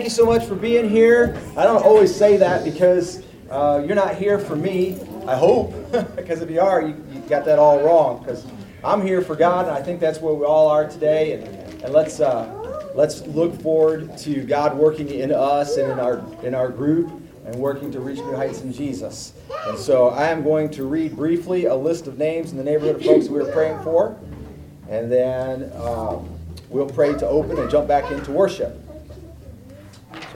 Thank you so much for being here. I don't always say that because uh, you're not here for me. I hope, because if you are, you, you got that all wrong. Because I'm here for God, and I think that's where we all are today. And, and let's uh, let's look forward to God working in us and in our in our group and working to reach new heights in Jesus. And so I am going to read briefly a list of names in the neighborhood of folks we are praying for. And then um, we'll pray to open and jump back into worship.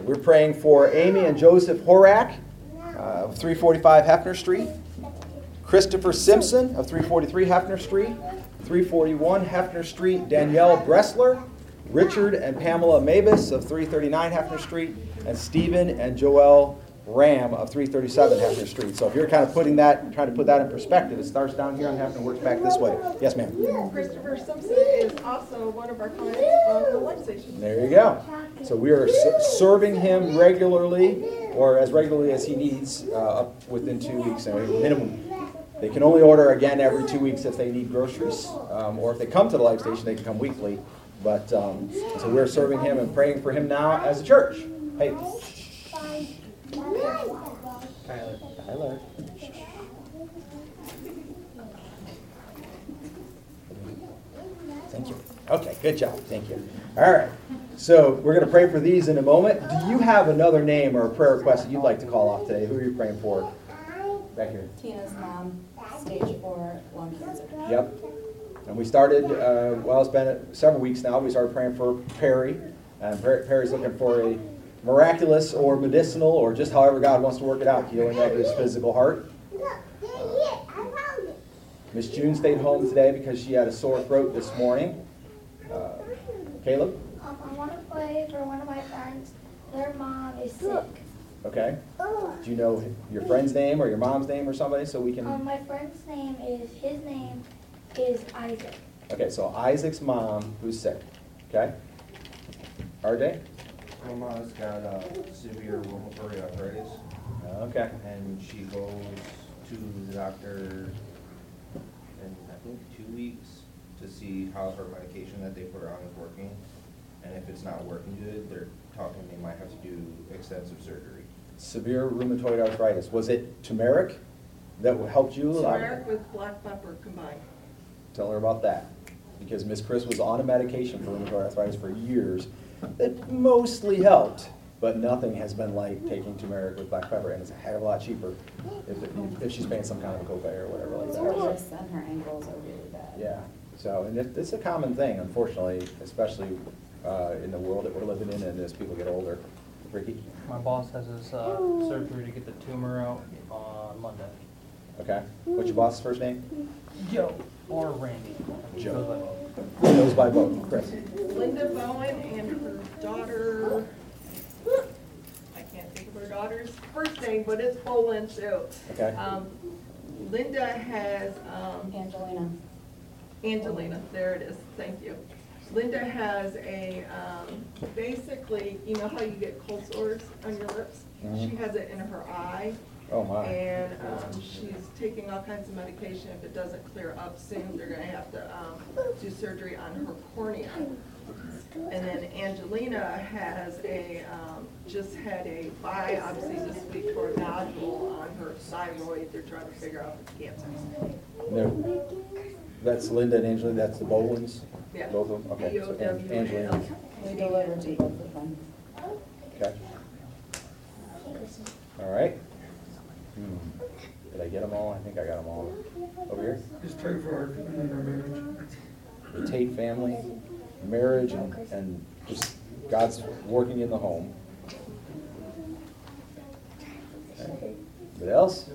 We're praying for Amy and Joseph Horak uh, of 345 Hefner Street, Christopher Simpson of 343 Hefner Street, 341 Hefner Street, Danielle Bressler, Richard and Pamela Mavis of 339 Hefner Street, and Stephen and Joel Ram of 337 Hefner Street. So if you're kind of putting that, trying to put that in perspective, it starts down here on Hefner, works back this way. Yes, ma'am. Christopher Simpson is also one of our clients on the light station. There you go. So we are s- serving him regularly, or as regularly as he needs, uh, up within two weeks, minimum. They can only order again every two weeks if they need groceries, um, or if they come to the light station, they can come weekly. But um, so we're serving him and praying for him now as a church. Hey, Tyler. Tyler. Thank you. Okay, good job. Thank you. All right. So we're going to pray for these in a moment. Do you have another name or a prayer request that you'd like to call off today? Who are you praying for? Back here. Tina's mom, stage four lung cancer. Yep. And we started, uh, well, it's been several weeks now. We started praying for Perry. And Perry's looking for a miraculous or medicinal or just however God wants to work it out, healing of his physical heart. Miss June stayed home today because she had a sore throat this morning. Uh, Caleb? Um, I want to play for one of my friends. Their mom is sick. Okay. Do you know your friend's name or your mom's name or somebody so we can? Um, my friend's name is, his name is Isaac. Okay, so Isaac's mom who's sick. Okay? RJ? My mom's got uh, severe rheumatoid arthritis, Okay. and she goes to the doctor in, I think, two weeks to see how her medication that they put her on is working. And if it's not working good, they're talking they might have to do extensive surgery. Severe rheumatoid arthritis. Was it turmeric that helped you? Turmeric with black pepper combined. Tell her about that. Because Miss Chris was on a medication for rheumatoid arthritis for years that mostly helped, but nothing has been like taking turmeric with black pepper, and it's a heck of a lot cheaper if, if she's paying some kind of a copay or whatever like It's that. worse and her ankles are really bad. Yeah, so, and it, it's a common thing, unfortunately, especially uh, in the world that we're living in and as people get older. Ricky? My boss has his uh, surgery to get the tumor out on Monday. Okay. What's your boss's first name? Joe or Randy. Joe. Goes by both. Who knows by both? Chris? Linda Bowen and her daughter, I can't think of her daughter's first name, but it's Bowen too. Okay. Um, Linda has, um, Angelina. Angelina, there it is, thank you. Linda has a, um, basically, you know how you get cold sores on your lips? She Mhm. has it in her eye, Oh, my. and um, she's taking all kinds of medication. If it doesn't clear up soon, they're gonna have to um, do surgery on her cornea. And then Angelina has a, um, just had a biopsy this week for a nodule on her thyroid. They're trying to figure out if it's cancer. No. That's Linda and Angelina, that's the Bowens? Yeah. Both of them? Okay. so An- B-O-W-N. Angelina, We delivered to both of them. okay. All right. Hmm. Did I get them all? I think I got them all. Over here? Just pray for our, our marriage. The Tate family, marriage, and, and just God's working in the home. Okay. Anybody else?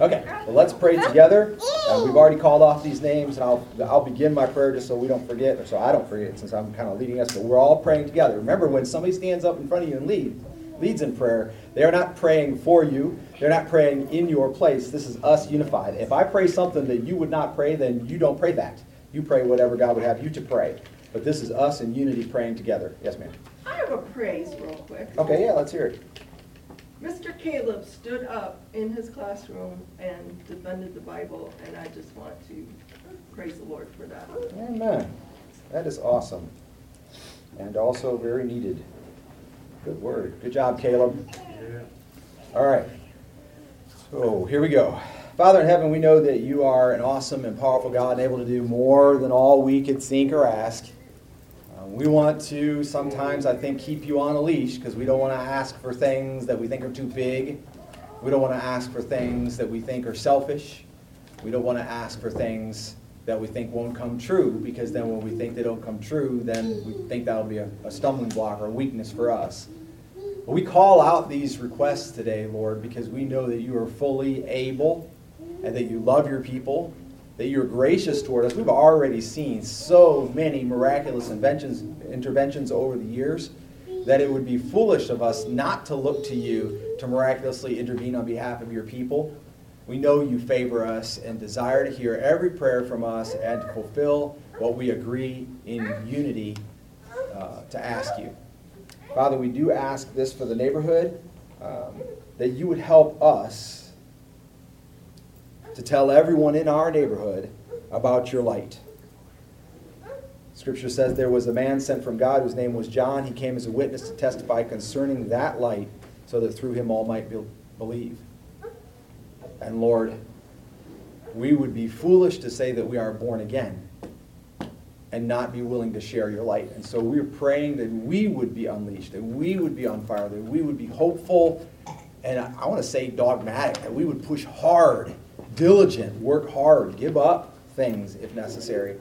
Okay, well, let's pray together. Uh, we've already called off these names, and I'll, I'll begin my prayer just so we don't forget, or so I don't forget, since I'm kind of leading us, but we're all praying together. Remember, when somebody stands up in front of you and lead, leads in prayer, they are not praying for you. They're not praying in your place. This is us unified. If I pray something that you would not pray, then you don't pray that. You pray whatever God would have you to pray. But this is us in unity praying together. Yes, ma'am. I have a praise real quick. Okay, yeah, let's hear it. Mr. Caleb stood up in his classroom and defended the Bible, and I just want to praise the Lord for that. Amen. That is awesome. And also very needed. Good word. Good job, Caleb. Yeah. All right. So here we go. Father in heaven, we know that you are an awesome and powerful God, and able to do more than all we could think or ask. Uh, we want to sometimes, I think, keep you on a leash because we don't want to ask for things that we think are too big. We don't want to ask for things that we think are selfish. We don't want to ask for things that we think won't come true because then when we think they don't come true, then we think that'll be a, a stumbling block or a weakness for us. But we call out these requests today, Lord, because we know that you are fully able and that you love your people, that you're gracious toward us. We've already seen so many miraculous inventions, interventions over the years that it would be foolish of us not to look to you to miraculously intervene on behalf of your people. We know you favor us and desire to hear every prayer from us and to fulfill what we agree in unity uh, to ask you. Father, we do ask this for the neighborhood, um, that you would help us to tell everyone in our neighborhood about your light. Scripture says there was a man sent from God whose name was John. He came as a witness to testify concerning that light so that through him all might be, believe. And Lord, we would be foolish to say that we are born again and not be willing to share your light. And so we're praying that we would be unleashed, that we would be on fire, that we would be hopeful, and I, I want to say dogmatic, that we would push hard, diligent, work hard, give up things if necessary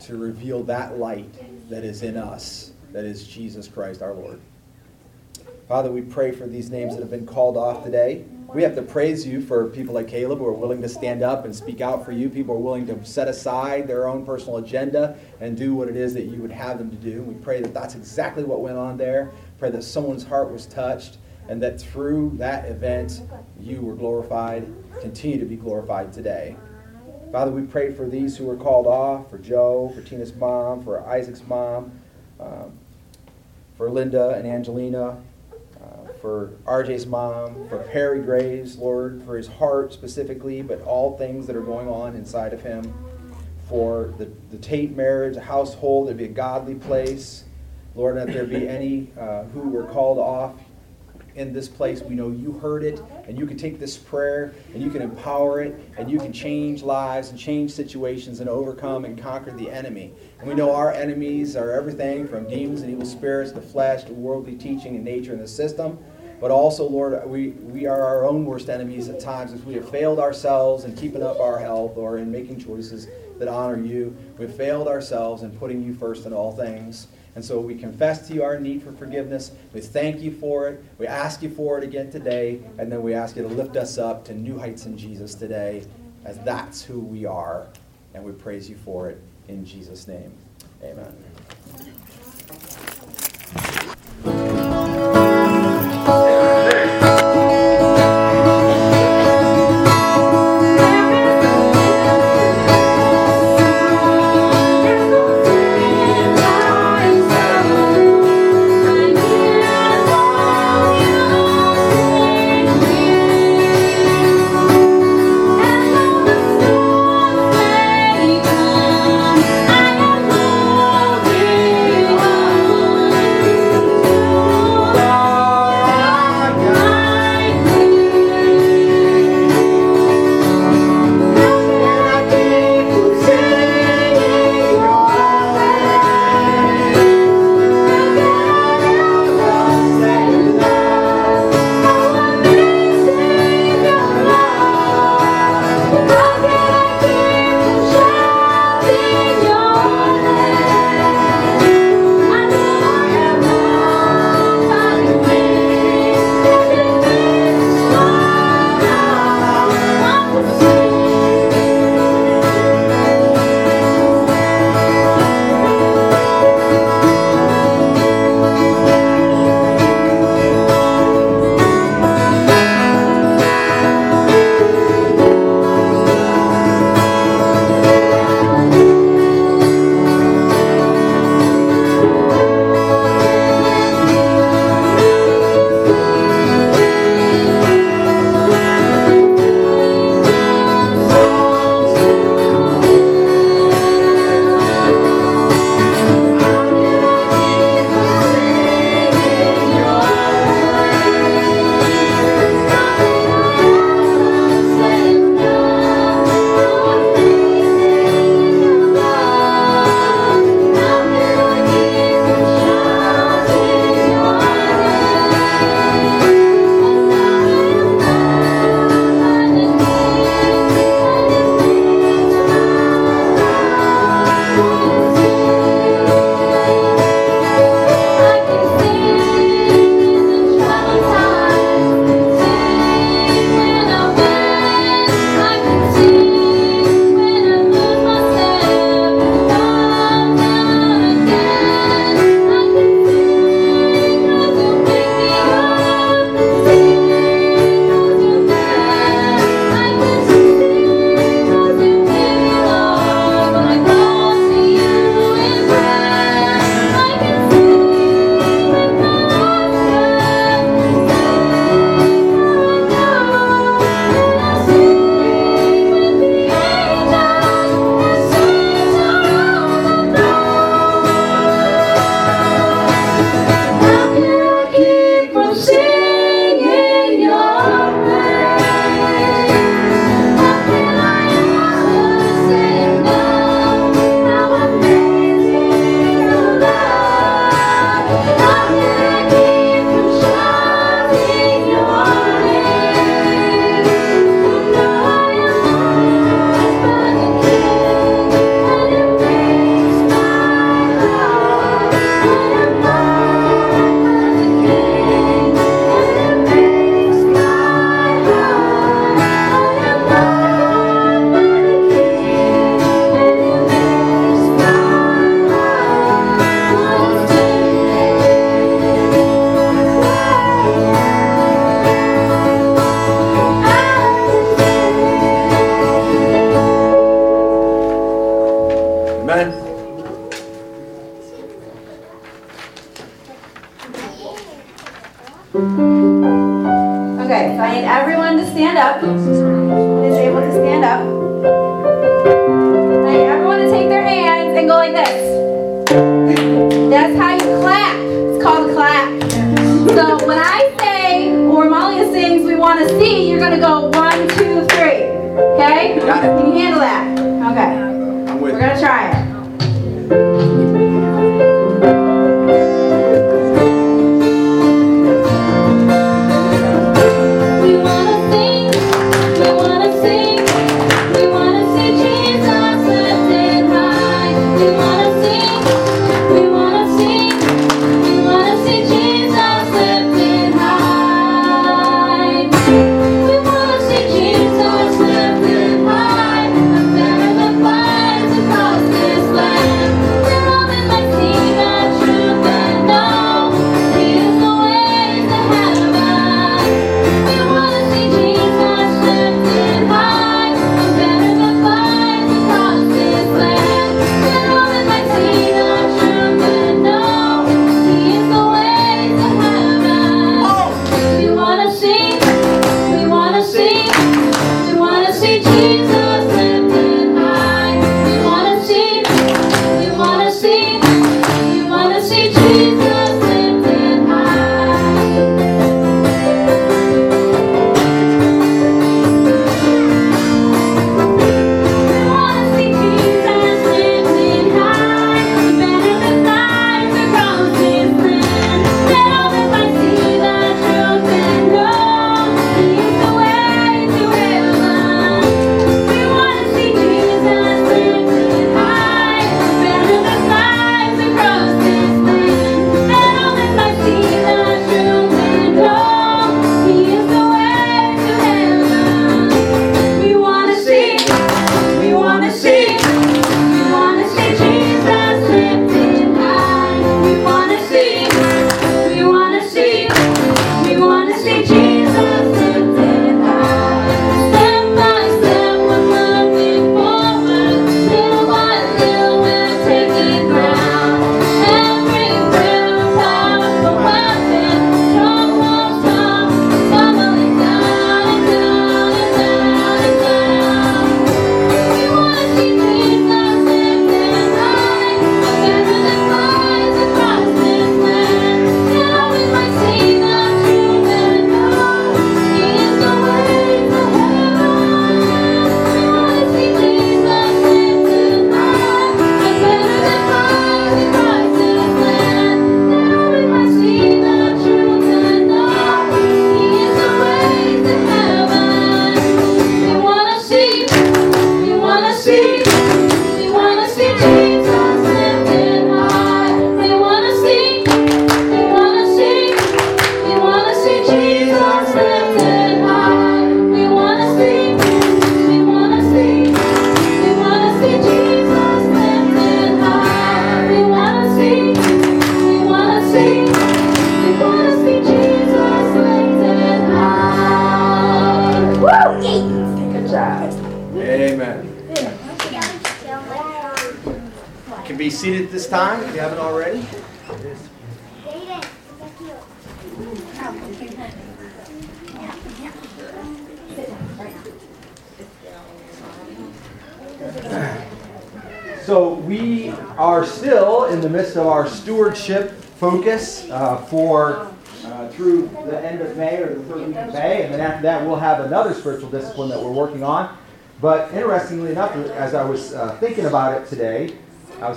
to reveal that light that is in us, that is Jesus Christ our Lord. Father, we pray for these names that have been called off today. We have to praise you for people like Caleb who are willing to stand up and speak out for you. People are willing to set aside their own personal agenda and do what it is that you would have them to do. We pray that that's exactly what went on there. Pray that someone's heart was touched and that through that event you were glorified, continue to be glorified today. Father, we pray for these who were called off, for Joe, for Tina's mom, for Isaac's mom, um, for Linda and Angelina, uh, for RJ's mom, for Perry Graves, Lord, for his heart specifically, but all things that are going on inside of him, for the, the Tate marriage, a household, that be a godly place. Lord, that there be any uh, who were called off in this place. We know you heard it, and you can take this prayer and you can empower it, and you can change lives and change situations and overcome and conquer the enemy. And we know our enemies are everything from demons and evil spirits the flesh to worldly teaching and nature and the system. but also, Lord, we, we are our own worst enemies at times if we have failed ourselves in keeping up our health or in making choices that honor you. We've failed ourselves in putting you first in all things. And so we confess to you our need for forgiveness. We thank you for it. We ask you for it again today. And then we ask you to lift us up to new heights in Jesus today, as that's who we are. And we praise you for it in Jesus' name. Amen.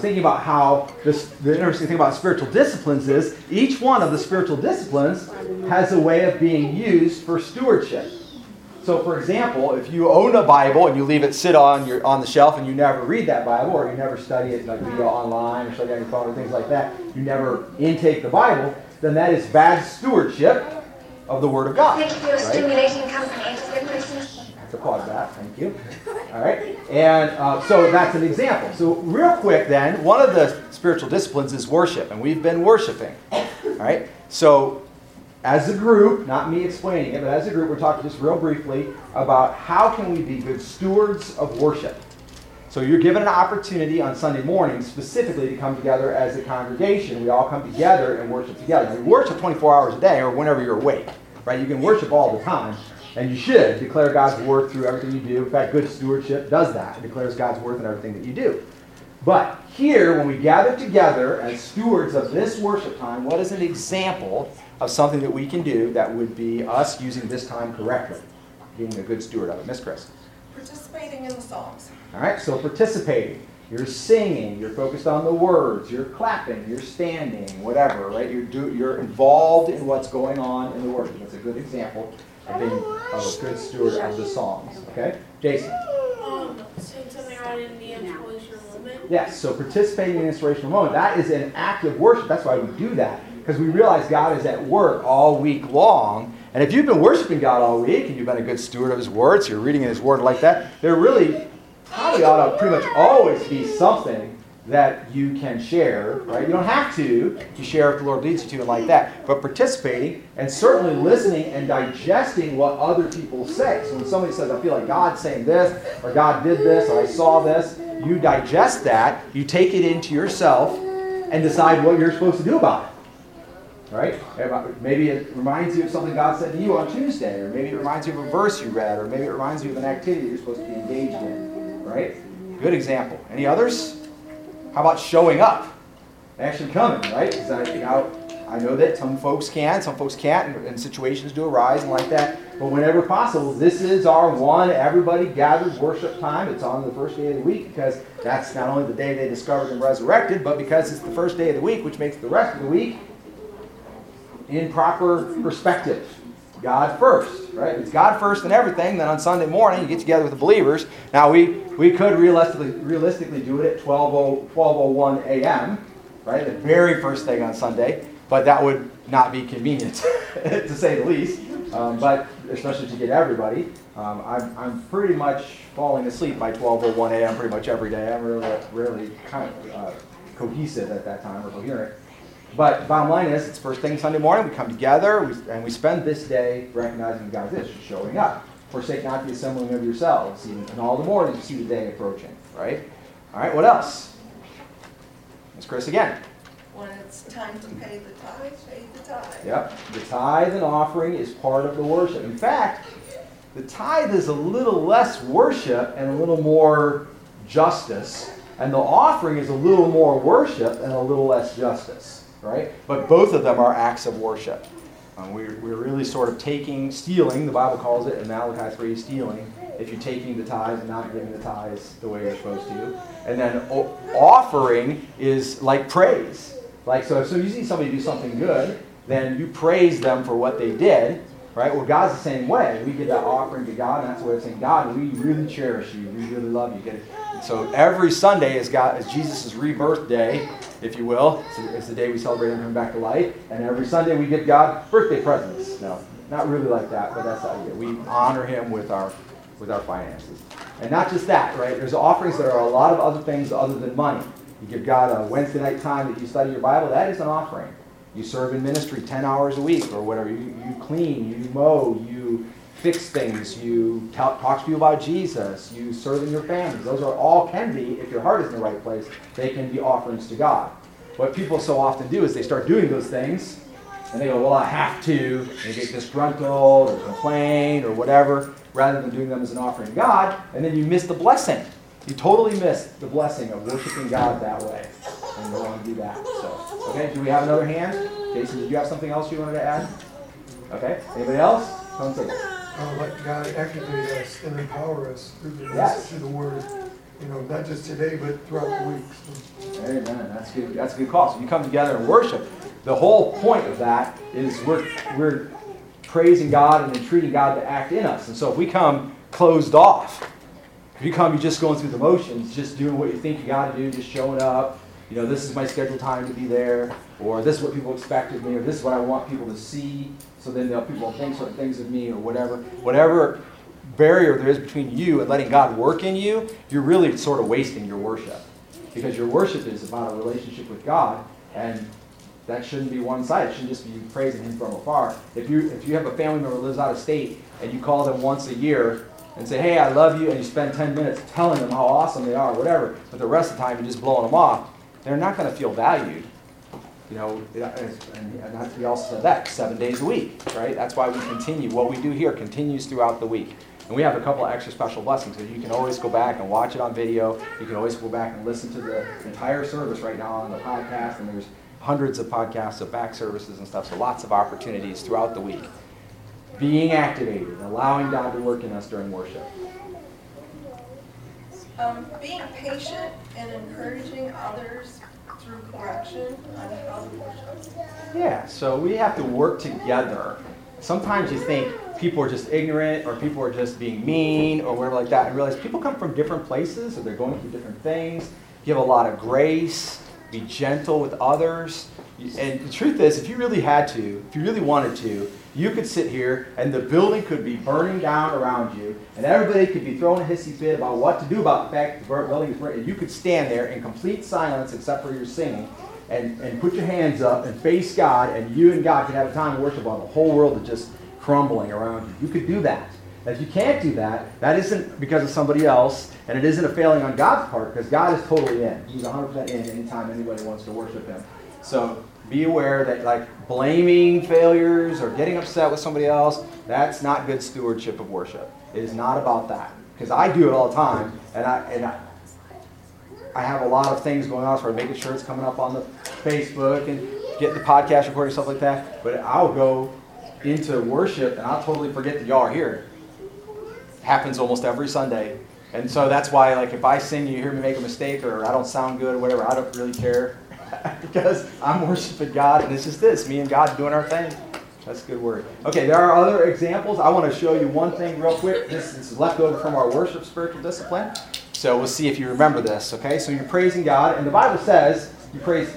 Thinking about how this, the interesting thing about spiritual disciplines is each one of the spiritual disciplines has a way of being used for stewardship. So, for example, if you own a Bible and you leave it sit on your on the shelf and you never read that Bible or you never study it like via online or study on your phone or things like that, you never intake the Bible, then that is bad stewardship of the Word of God. Thank you. For right? Comes from answer questions. to pause that. Thank you. All right. And uh, so that's an example. So, real quick, then, one of the spiritual disciplines is worship, and we've been worshiping. All right. So, as a group, not me explaining it, but as a group, we're talking just real briefly about how can we be good stewards of worship. So you're given an opportunity on Sunday morning specifically to come together as a congregation. We all come together and worship together. We worship 24 hours a day or whenever you're awake, right? You can worship all the time, and you should declare God's worth through everything you do. In fact, good stewardship does that. It declares God's worth in everything that you do. But here, when we gather together as stewards of this worship time, what is an example of something that we can do that would be us using this time correctly? Being a good steward of it. Miss Chris. Participating in the songs. All right, so participating. You're singing, you're focused on the words, you're clapping, you're standing, whatever, right? You're, do, you're involved in what's going on in the worship. That's a good example of being a good steward of the songs. Okay? Jason. Um, something right in the inspirational moment. Yes, so participating in an inspirational moment, that is an act of worship. That's why we do that. Because we realize God is at work all week long. And if you've been worshiping God all week and you've been a good steward of His Word, so you're reading His Word like that, there really probably ought to pretty much always be something that you can share, right? You don't have to. You share if the Lord leads you to and like that. But participating and certainly listening and digesting what other people say. So when somebody says, I feel like God's saying this, or God did this, or I saw this, you digest that, you take it into yourself, and decide what you're supposed to do about it. Right? Maybe it reminds you of something God said to you on Tuesday, or maybe it reminds you of a verse you read, or maybe it reminds you of an activity you're supposed to be engaged in. Right? Good example. Any others? How about showing up? Actually coming, right? 'Cause I, you know, I know that some folks can, some folks can't, and, and situations do arise and like that. But whenever possible, this is our one everybody gathered worship time. It's on the first day of the week because that's not only the day they discovered and resurrected, but because it's the first day of the week, which makes the rest of the week in proper perspective. God first, right? It's God first in everything. Then on Sunday morning, you get together with the believers. Now, we, we could realistically, realistically do it at 12, 12.01 a.m., right? The very first thing on Sunday. But that would not be convenient, to say the least. Um, but especially to get everybody. Um, I'm, I'm pretty much falling asleep by 12.01 a.m. pretty much every day. I'm really, really kind of uh, cohesive at that time or coherent. But bottom line is, it's first thing Sunday morning. We come together we, and we spend this day recognizing God is showing up. Forsake not the assembling of yourselves, even, and all the more as you see the day approaching. Right? All right. What else? Miss Chris again. When it's time to pay the tithe, pay the tithe. Yep. The tithe and offering is part of the worship. In fact, the tithe is a little less worship and a little more justice, and the offering is a little more worship and a little less justice right? But both of them are acts of worship. Um, we're, we're really sort of taking, stealing, the Bible calls it in Malachi 3, stealing, if you're taking the tithes and not giving the tithes the way you're supposed to. And then o- offering is like praise. Like, so, so you see somebody do something good, then you praise them for what they did, right? Well, God's the same way. We give that offering to God, and that's the way of saying, God, we really cherish you. We really love you. Get it? So every Sunday is God is Jesus' rebirth day, if you will. It's, it's the day we celebrate him coming back to life. And every Sunday we give God birthday presents. No, not really like that, but that's the idea. We honor him with our with our finances. And not just that, right? There's offerings that are a lot of other things other than money. You give God a Wednesday night time that you study your Bible, that is an offering. You serve in ministry 10 hours a week or whatever. You, you clean, you mow, you fix things, you talk, talk to people about Jesus, you serve in your families. Those are all can be, if your heart is in the right place, they can be offerings to God. What people so often do is they start doing those things and they go, well, I have to. They get disgruntled or complain or whatever, rather than doing them as an offering to God. And then you miss the blessing. You totally miss the blessing of worshiping God that way. And don't want to do that. So, okay, do we have another hand? Jason, did you have something else you wanted to add? Okay, anybody else? Come take it. Uh, let God activate us and empower us through the Yes. message of the word, you know, not just today, but throughout the week. So, Amen. That's good. That's a good call. So you come together and worship. The whole point of that is we're we're praising God and entreating God to act in us. And so if we come closed off, if you come, you're just going through the motions, just doing what you think you got to do, just showing up. You know, this is my scheduled time to be there, or this is what people expect of me, or this is what I want people to see. So then they'll people will think certain things of me, or whatever. Whatever barrier there is between you and letting God work in you, you're really sort of wasting your worship because your worship is about a relationship with God, and that shouldn't be one sided. It shouldn't just be praising Him from afar. If you if you have a family member who lives out of state and you call them once a year and say, "Hey, I love you," and you spend ten minutes telling them how awesome they are, whatever, but the rest of the time you're just blowing them off, they're not going to feel valued. You know, and we also said that seven days a week, right? That's why we continue. What we do here continues throughout the week. And we have a couple extra special blessings. So you can always go back and watch it on video. You can always go back and listen to the entire service right now on the podcast. And there's hundreds of podcasts of back services and stuff. So lots of opportunities throughout the week. Being activated, allowing God to work in us during worship. Um, being patient and encouraging others through correction on how. Yeah, so we have to work together. Sometimes you think people are just ignorant or people are just being mean or whatever like that, and realize people come from different places or they're going through different things. Give a lot of grace, be gentle with others. And the truth is, if you really had to, if you really wanted to, you could sit here and the building could be burning down around you, and everybody could be throwing a hissy fit about what to do about the fact that the building is burning. And you could stand there in complete silence except for your singing and, and put your hands up and face God, and you and God could have a time of worship while the whole world is just crumbling around you. You could do that. If you can't do that, that isn't because of somebody else, and it isn't a failing on God's part, because God is totally in. He's 100% in anytime anybody wants to worship Him. So be aware that, like, blaming failures or getting upset with somebody else, that's not good stewardship of worship. It is not about that. Because I do it all the time, and I, and I, I have a lot of things going on, so I'm making sure it's coming up on the Facebook and getting the podcast recording, stuff like that. But I'll go into worship and I'll totally forget that y'all are here. happens almost every Sunday. And so that's why, like, if I sing, you hear me make a mistake, or I don't sound good, or whatever, I don't really care. because I'm worshiping God, and it's just this me and God doing our thing. That's a good word. Okay, there are other examples. I want to show you one thing real quick. This is left over from our worship spiritual discipline. So we'll see if you remember this, okay? So you're praising God, and the Bible says you praise.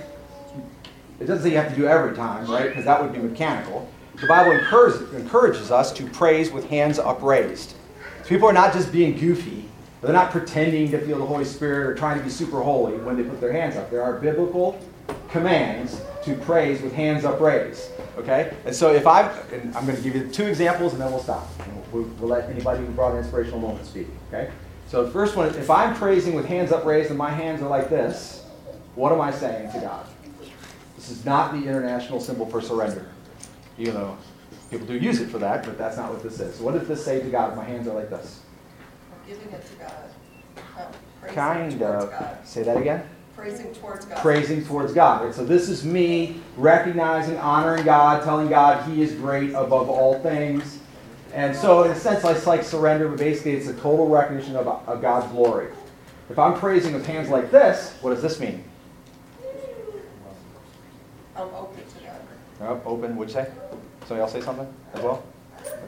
It doesn't say you have to do every time, right? Because that would be mechanical. The Bible encourages, encourages us to praise with hands upraised. So people are not just being goofy, they're not pretending to feel the Holy Spirit or trying to be super holy when they put their hands up. There are biblical commands to praise with hands upraised. Okay? And so if and I'm going to give you two examples and then we'll stop. We'll, we'll let anybody who brought an inspirational moment speak. Okay? So the first one, if I'm praising with hands upraised and my hands are like this, what am I saying to God? This is not the international symbol for surrender. Even though people do use it for that, but that's not what this is. What does this say to God if my hands are like this? Giving it to God. Oh, praising Kind towards of. God. Say that again. Praising towards God. praising towards God. Right? So this is me recognizing, honoring God, telling God He is great above all things. And so in a sense, it's like surrender, but basically it's a total recognition of, of God's glory. If I'm praising with hands like this, what does this mean? I'm open to God. Oh, open, would you say? Somebody else say something as well?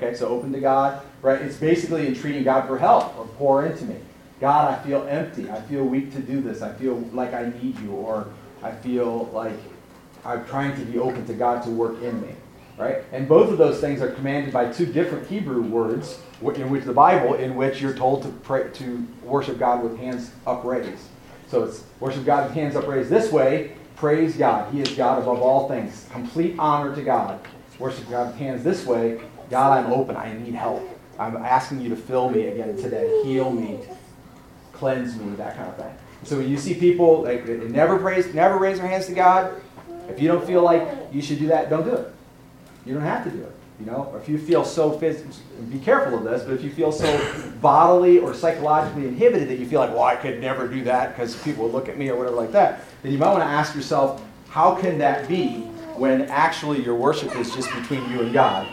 Okay, so open to God, right? It's basically entreating God for help or pour into me. God, I feel empty. I feel weak to do this. I feel like I need you, or I feel like I'm trying to be open to God to work in me, right? And both of those things are commanded by two different Hebrew words, in which the Bible, in which you're told to pray to worship God with hands upraised. So it's worship God with hands upraised this way. Praise God. He is God above all things. Complete honor to God. Worship God with hands this way. God, I'm open. I need help. I'm asking you to fill me again today, heal me, cleanse me, that kind of thing. So when you see people like never raise never raise their hands to God, if you don't feel like you should do that, don't do it. You don't have to do it. You know, or if you feel so phys- be careful of this, but if you feel so bodily or psychologically inhibited that you feel like, well, I could never do that because people will look at me or whatever like that, then you might want to ask yourself, how can that be when actually your worship is just between you and God?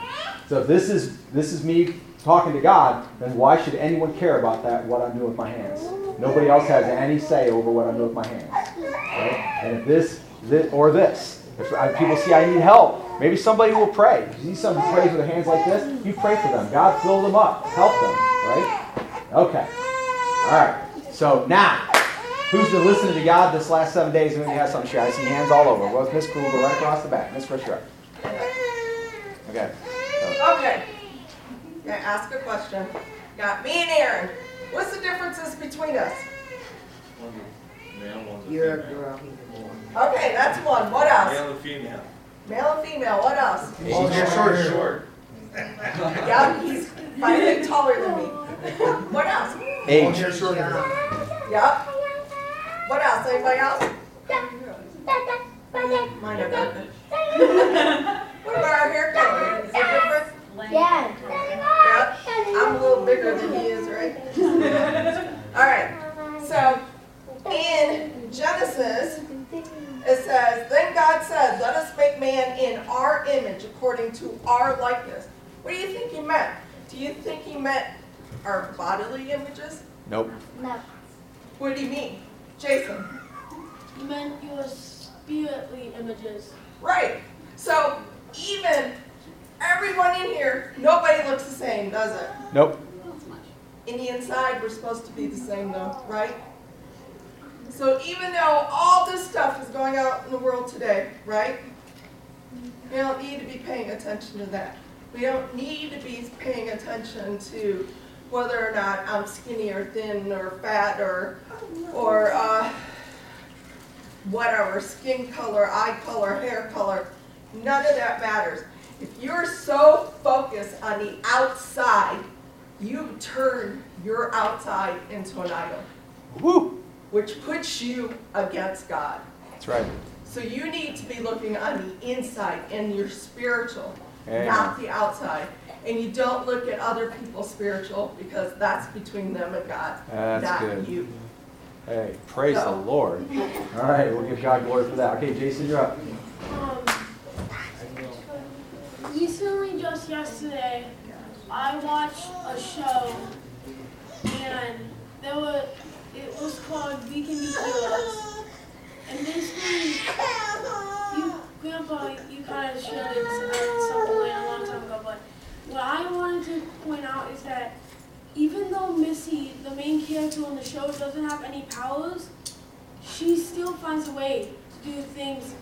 So if this is this is me talking to God, then why should anyone care about that? What I'm doing with my hands? Nobody else has any say over what I'm doing with my hands. Right? And if this, this or this, if people see I need help, maybe somebody will pray. If you see somebody prays with their hands like this, you pray for them. God fill them up, help them. Right? Okay. All right. So now, who's been listening to God this last seven days and maybe has something to share? I see hands all over. Well, Miss Kruger, right across the back. Miss Fisher. Okay. So, Okay. Gonna ask a question. Got me and Aaron. What's the differences between us? Male. You're a girl. Okay, that's one. What else? Male and female. Male and female. What else? Long hair, short hair. Short. Yeah, he's five feet taller than me. What else? Long age. hair, short. Yep. What else? Anybody else? Mine are. What about our hair color? Is it different? Yeah. Yep. I'm a little bigger than he is, right? All right. So in Genesis, it says, Then God said, Let us make man in our image according to our likeness. What do you think he meant? Do you think he meant our bodily images? Nope. No. What do you mean? Jason? You meant your spiritly images. Right. So even everyone in here, nobody looks the same, does it? Nope. In the inside, we're supposed to be the same though, right? So even though all this stuff is going out in the world today, right? We don't need to be paying attention to that. We don't need to be paying attention to whether or not I'm skinny or thin or fat or, or, uh, whatever, skin color, eye color, hair color. None of that matters. If you're so focused on the outside, you turn your outside into an idol, Woo. which puts you against God. That's right. So you need to be looking on the inside and your spiritual, Amen. not the outside. And you don't look at other people's spiritual because that's between them and God, That's not good. you. Hey, praise the Lord. All right, we'll give God glory for that. Okay, Jason, you're up. Um, recently, just yesterday, I watched a show, and there it was called We Can Be Heroes. And basically, you, Grandpa, you kind of showed it at some point a long time ago, but what I wanted to point out is that even though Missy, the main character on the show, doesn't have any powers, she still finds a way to do things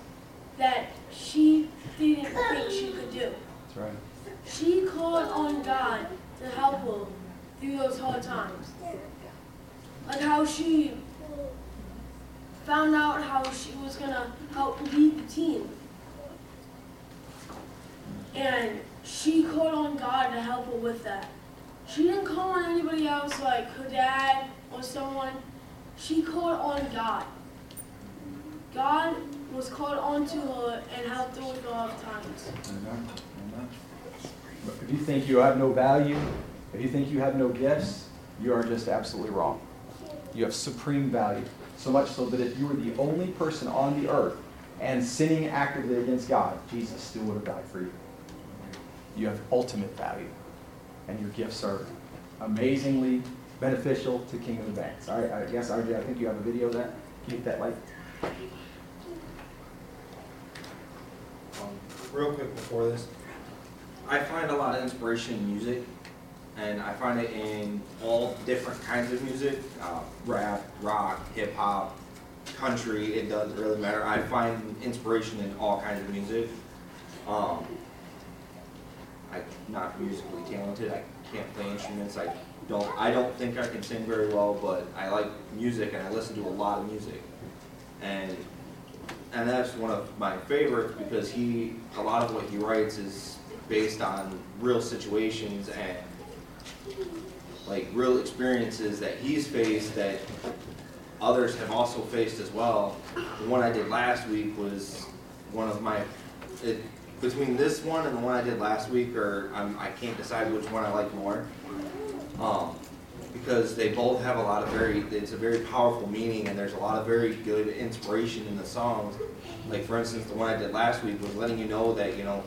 that she didn't think she could do. That's right. She called on God to help her through those hard times. Like how she found out how she was gonna help lead the team. And she called on God to help her with that. She didn't call on anybody else like her dad or someone. She called on God. God was called onto her and helped her with all times. Amen. Amen. If you think you have no value, if you think you have no gifts, you are just absolutely wrong. You have supreme value. So much so that if you were the only person on the earth and sinning actively against God, Jesus still would have died for you. You have ultimate value. And your gifts are amazingly beneficial to Kingdom Advance. All right, I guess, RJ, I think you have a video of that. Keep that light. Real quick before this, I find a lot of inspiration in music, and I find it in all different kinds of music, uh, rap, rock, hip hop, country. It doesn't really matter. I find inspiration in all kinds of music. Um, I'm not musically talented. I can't play instruments. I don't. I don't think I can sing very well, but I like music and I listen to a lot of music. And and that's one of my favorites because he a lot of what he writes is based on real situations and like real experiences that he's faced that others have also faced as well. The one I did last week was one of my, it, between this one and the one I did last week, or I'm, I can't decide which one I like more. Um, because they both have a lot of very, it's a very powerful meaning and there's a lot of very good inspiration in the songs. Like for instance, the one I did last week was letting you know that, you know,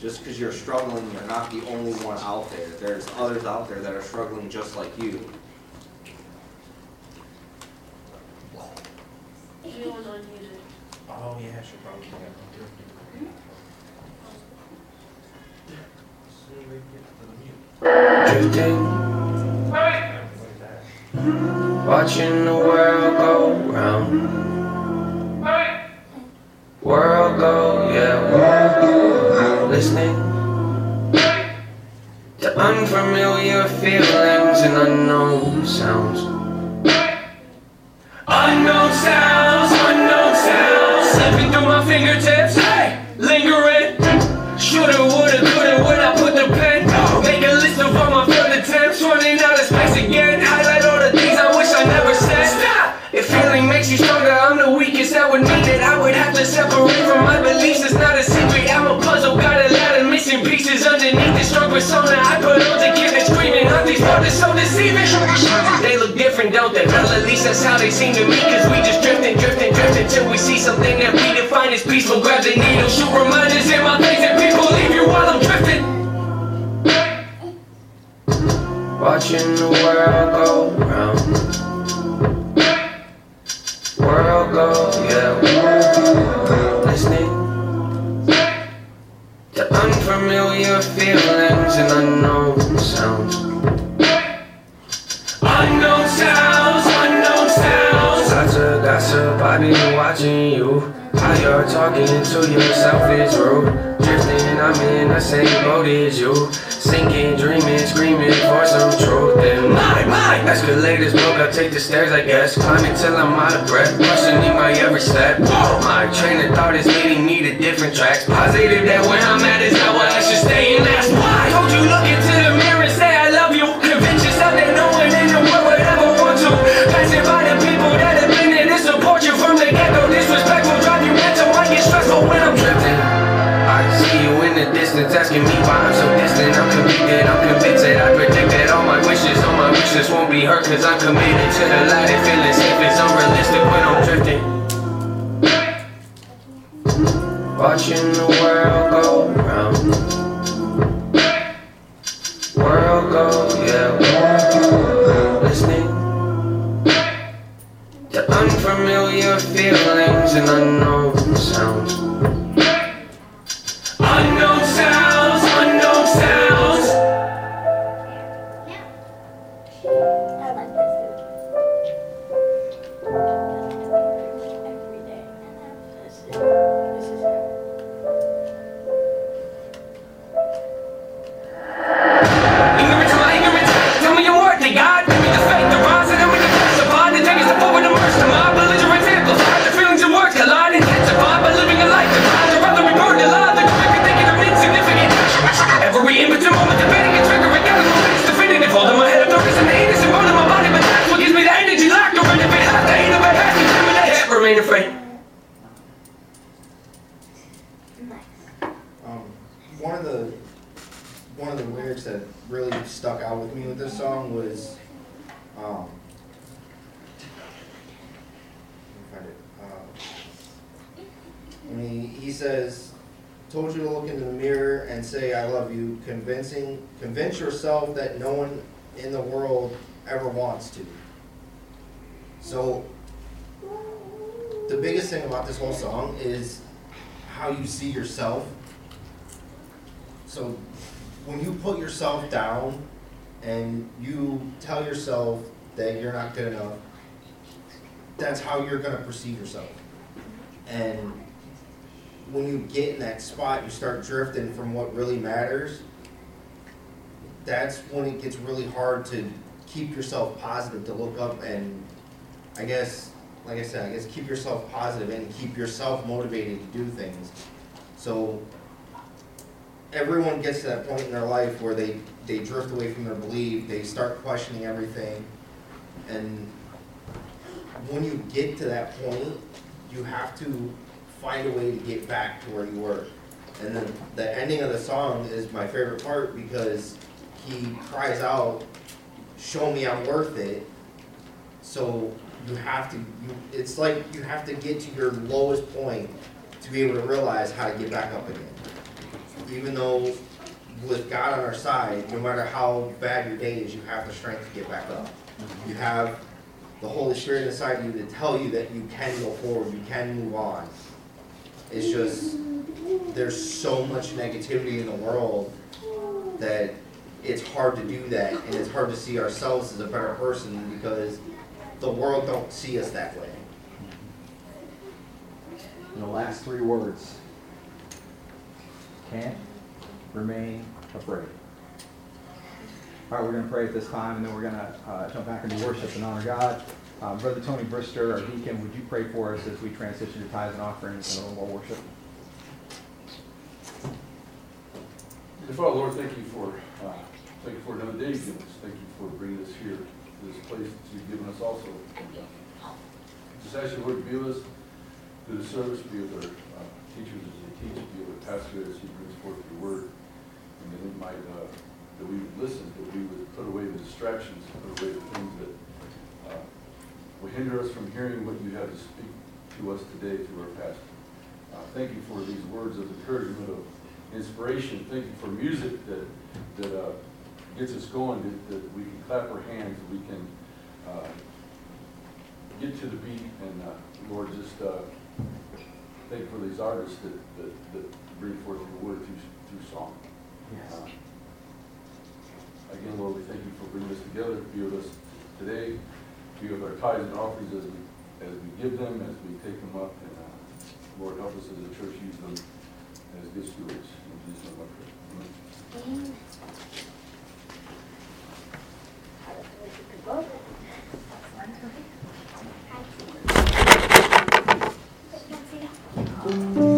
just because you're struggling, you're not the only one out there. There's others out there that are struggling just like you. Oh, yeah, I should probably. drifting, watching the world go round. World go, yeah, world go, round. listening to unfamiliar feelings and unknown sounds. They look different, don't they? Well, at least that's how they seem to me. Cause we just drifting, drifting, drifting till we see something that we define as peaceful. Grab the needle, shoot reminders in my face that people leave you while I'm drifting. Watching the world go round. World go, yeah. Listening to unfamiliar feelings and unknown sounds. Sounds, unknown sounds. Lots of gossip, I've been watching you. How you're talking to yourself is rude. Drifting, I'm in the same boat as you. Sinking, dreaming, screaming for some truth. And my, my escalators broke, I take the stairs, I guess. Climbing till I'm out of breath, questioning my every step. My train of thought is leading me to different tracks. Positive that where I'm at is where I should stay, and that's why. Asking me why I'm so distant. I'm convicted, I'm convinced that I predicted all my wishes. All my wishes won't be hurt, cause I'm committed to the light. And feeling safe is unrealistic when I'm drifting. Watching the world go round. World go, yeah, world. Listening to unfamiliar feelings and unknown sounds. Say I love you," convincing convince yourself that no one in the world ever wants to. So, the biggest thing about this whole song is how you see yourself so when you put yourself down and you tell yourself that you're not good enough, that's how you're gonna perceive yourself. And when you get in that spot, you start drifting from what really matters. That's when it gets really hard to keep yourself positive, to look up and, I guess, like I said, I guess keep yourself positive and keep yourself motivated to do things. So everyone gets to that point in their life where they, they drift away from their belief, they start questioning everything. And when you get to that point, you have to find a way to get back to where you were. And then the ending of the song is my favorite part because he cries out, show me I'm worth it. So you have to, you, it's like you have to get to your lowest point to be able to realize how to get back up again. Even though with God on our side, no matter how bad your day is, you have the strength to get back up. You have the Holy Spirit inside you to tell you that you can go forward, you can move on. It's just, there's so much negativity in the world that it's hard to do that, and it's hard to see ourselves as a better person because the world don't see us that way. And the last three words. Can't remain afraid. All right, we're going to pray at this time, and then we're going to uh, jump back into worship and honor God. Um, Brother Tony Brister, our deacon, would you pray for us as we transition to tithes and offerings and a little more worship? Dear Father, Lord, thank you for, uh, thank you for another day you've given us. Thank you for bringing us here to this place that you've given us also. Just ask you, Lord, to be with us through the service, be with our uh, teachers as they teach, be with our pastor as he brings forth your word. And that we might, uh, that we would listen, that we would put away the distractions, put away the things that will hinder us from hearing what you have to speak to us today through our pastor. Uh, Thank you for these words of encouragement, of inspiration. Thank you for music that, that uh, gets us going, that, that we can clap our hands, that we can uh, get to the beat. And uh, Lord, just uh, thank you for these artists that, that, that bring forth your word through, through song. Yes. Uh, Again, Lord, we thank you for bringing us together, be with us today, be with our tithes and offerings as we, as we give them, as we take them up, and, uh, Lord, help us as a church use them as good stewards. In Jesus' name I pray. Amen. Thank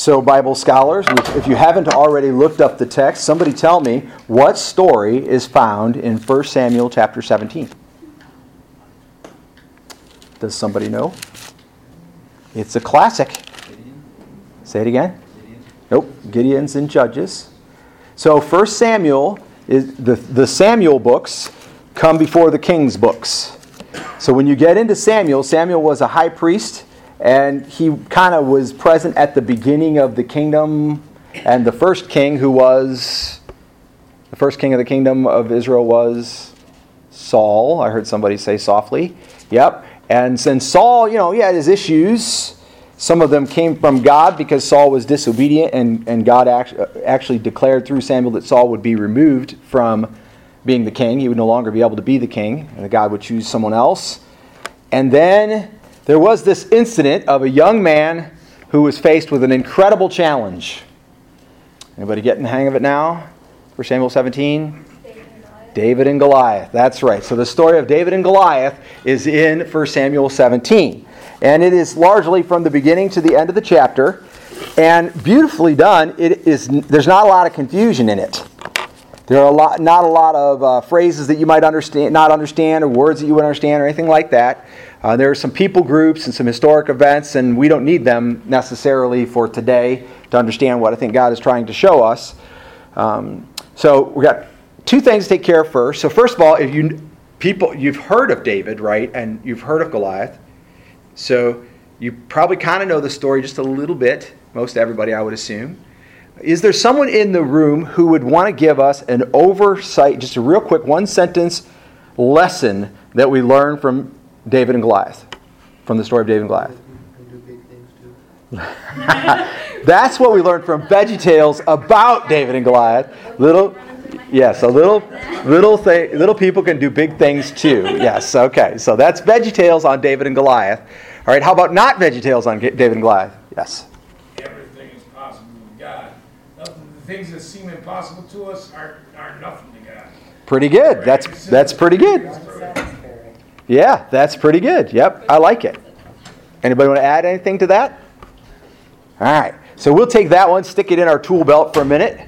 so Bible scholars, if you haven't already looked up the text, somebody tell me what story is found in 1 Samuel chapter 17. Does somebody know? It's a classic. Say it again. Nope, Gideon's and Judges. So 1 Samuel is the, the Samuel books come before the King's books. So when you get into Samuel, Samuel was a high priest and he kind of was present at the beginning of the kingdom and the first king who was the first king of the kingdom of Israel was Saul. I heard somebody say softly. Yep. And since Saul, you know, he had his issues. Some of them came from God because Saul was disobedient, and, and God act, actually declared through Samuel that Saul would be removed from being the king. He would no longer be able to be the king, and God would choose someone else. And then there was this incident of a young man who was faced with an incredible challenge. Anybody getting the hang of it now? For Samuel 17? David and Goliath. That's right. So the story of David and Goliath is in 1 Samuel 17. And it is largely from the beginning to the end of the chapter. And beautifully done. It is, there's not a lot of confusion in it. There are a lot, not a lot of uh, phrases that you might understand, not understand, or words that you would understand, or anything like that. Uh, there are some people groups and some historic events, and we don't need them necessarily for today to understand what I think God is trying to show us. Um, so we got two things to take care of first. So first of all, if you people you've heard of David, right, and you've heard of Goliath, so you probably kind of know the story just a little bit. Most everybody, I would assume. Is there someone in the room who would want to give us an oversight, just a real quick one sentence lesson that we learn from David and Goliath, from the story of David and Goliath? That's what we learned from VeggieTales about David and Goliath. Little, Yes, a little, little thing, little people can do big things too. Yes, okay. So that's VeggieTales on David and Goliath. All right, how about not VeggieTales on David and Goliath? Yes. Everything is possible with God. Nothing, the things that seem impossible to us are, are nothing to God. Pretty good. That's that's pretty good. Yeah, that's pretty good. Yep, I like it. Anybody want to add anything to that? All right. So we'll take that one, stick it in our tool belt for a minute.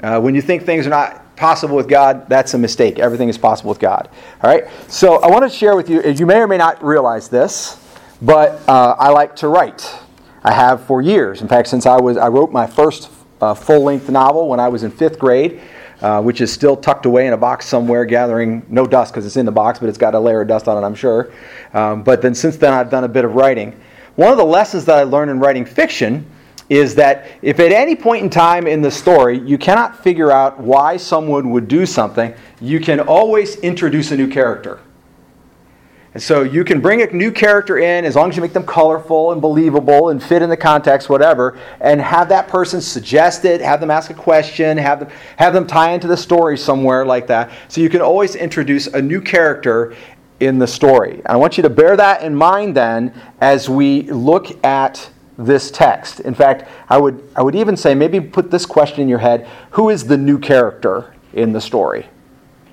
Uh, when you think things are not possible with God, that's a mistake. Everything is possible with God. All right. So I want to share with you. You may or may not realize this, but uh, I like to write. I have for years. In fact, since I was, I wrote my first uh, full-length novel when I was in fifth grade. Uh, which is still tucked away in a box somewhere, gathering no dust because it's in the box, but it's got a layer of dust on it, I'm sure. Um, but then since then, I've done a bit of writing. One of the lessons that I learned in writing fiction is that if at any point in time in the story you cannot figure out why someone would do something, you can always introduce a new character. And so you can bring a new character in as long as you make them colorful and believable and fit in the context, whatever, and have that person suggest it, have them ask a question, have them, have them tie into the story somewhere like that. So you can always introduce a new character in the story. And I want you to bear that in mind then as we look at this text. In fact, I would, I would even say maybe put this question in your head who is the new character in the story?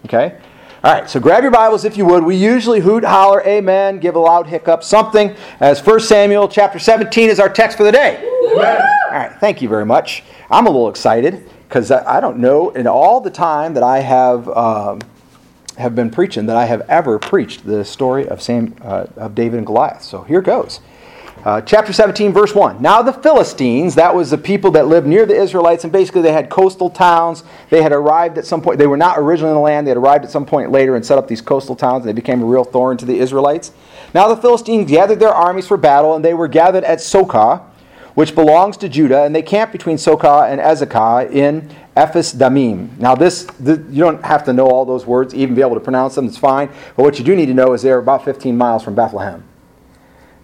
Okay? All right, so grab your Bibles if you would. We usually hoot, holler, amen, give a loud hiccup, something, as 1 Samuel chapter 17 is our text for the day. All right, thank you very much. I'm a little excited because I I don't know in all the time that I have um, have been preaching that I have ever preached the story of Sam uh, of David and Goliath. So here goes. Uh, chapter 17, verse 1. Now the Philistines, that was the people that lived near the Israelites, and basically they had coastal towns. They had arrived at some point, they were not originally in the land, they had arrived at some point later and set up these coastal towns, and they became a real thorn to the Israelites. Now the Philistines gathered their armies for battle, and they were gathered at Socoh, which belongs to Judah, and they camped between Socoh and Azekah in Ephes-dammim. Now, this, the, you don't have to know all those words, even be able to pronounce them, it's fine. But what you do need to know is they're about 15 miles from Bethlehem.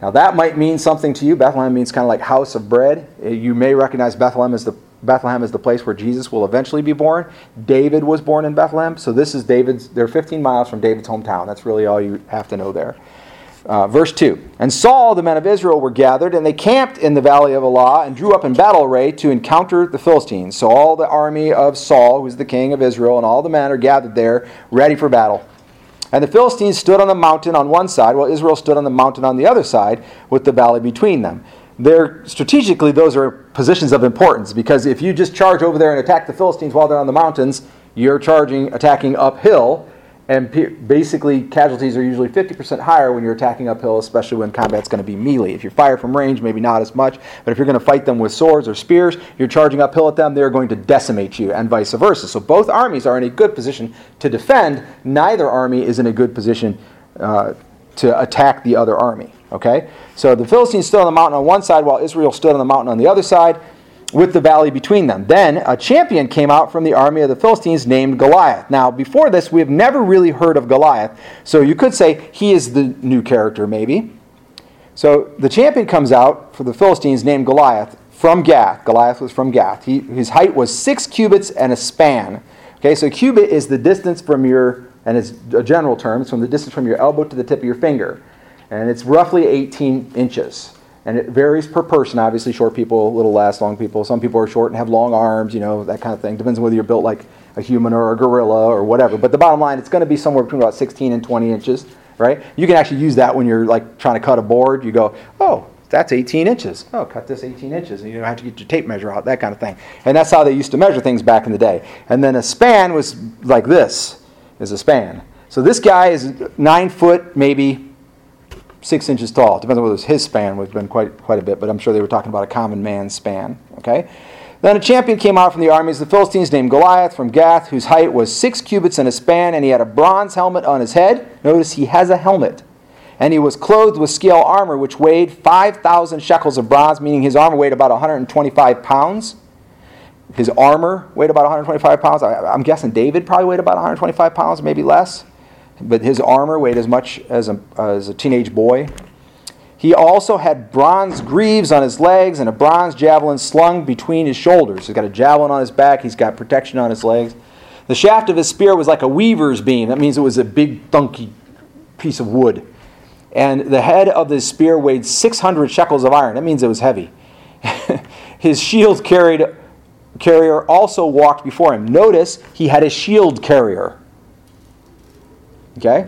Now, that might mean something to you. Bethlehem means kind of like house of bread. Uh, You may recognize Bethlehem as the Bethlehem is the place where Jesus will eventually be born. David was born in Bethlehem, so this is David's. They're 15 miles from David's hometown. That's really all you have to know there. Uh, verse 2 And Saul, the men of Israel, were gathered, and they camped in the valley of Elah, and drew up in battle array to encounter the Philistines. So all the army of Saul, who's the king of Israel, and all the men are gathered there, ready for battle. And the Philistines stood on the mountain on one side, while Israel stood on the mountain on the other side, with the valley between them. They're, strategically, those are positions of importance because if you just charge over there and attack the Philistines while they're on the mountains, you're charging, attacking uphill, and pe- basically casualties are usually 50% higher when you're attacking uphill, especially when combat's going to be melee. If you fire from range, maybe not as much, but if you're going to fight them with swords or spears, you're charging uphill at them, they're going to decimate you, and vice versa. So both armies are in a good position to defend. Neither army is in a good position uh, to attack the other army. Okay? So the Philistines stood on the mountain on one side, while Israel stood on the mountain on the other side with the valley between them. Then a champion came out from the army of the Philistines named Goliath. Now, before this, we have never really heard of Goliath. So you could say he is the new character, maybe. So the champion comes out for the Philistines named Goliath from Gath. Goliath was from Gath. He, his height was six cubits and a span. Okay, so a cubit is the distance from your, and it's a general term, it's from the distance from your elbow to the tip of your finger. And it's roughly 18 inches. And it varies per person. Obviously, short people, a little less, long people. Some people are short and have long arms, you know, that kind of thing. Depends on whether you're built like a human or a gorilla or whatever. But the bottom line, it's going to be somewhere between about 16 and 20 inches, right? You can actually use that when you're like trying to cut a board. You go, oh, that's 18 inches. Oh, cut this 18 inches. And you don't have to get your tape measure out, that kind of thing. And that's how they used to measure things back in the day. And then a span was like this, is a span. So this guy is nine foot, maybe six inches tall. Depends on whether it was his span, which has been quite, quite a bit, but I'm sure they were talking about a common man's span. Okay? Then a champion came out from the armies of the Philistines named Goliath from Gath, whose height was six cubits and a span, and he had a bronze helmet on his head. Notice he has a helmet. And he was clothed with scale armor, which weighed 5,000 shekels of bronze, meaning his armor weighed about 125 pounds. His armor weighed about 125 pounds. I, I'm guessing David probably weighed about 125 pounds, maybe less but his armor weighed as much as a, as a teenage boy. He also had bronze greaves on his legs and a bronze javelin slung between his shoulders. He's got a javelin on his back, he's got protection on his legs. The shaft of his spear was like a weaver's beam. That means it was a big, thunky piece of wood. And the head of his spear weighed 600 shekels of iron. That means it was heavy. his shield carried, carrier also walked before him. Notice he had a shield carrier. Okay?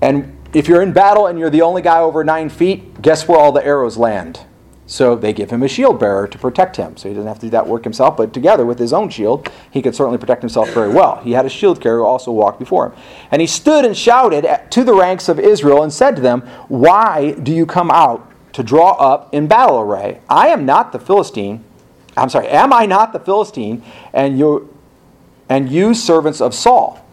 And if you're in battle and you're the only guy over nine feet, guess where all the arrows land? So they give him a shield bearer to protect him. So he doesn't have to do that work himself, but together with his own shield, he could certainly protect himself very well. He had a shield carrier who also walked before him. And he stood and shouted to the ranks of Israel and said to them, Why do you come out to draw up in battle array? I am not the Philistine. I'm sorry, am I not the Philistine and you, and you servants of Saul?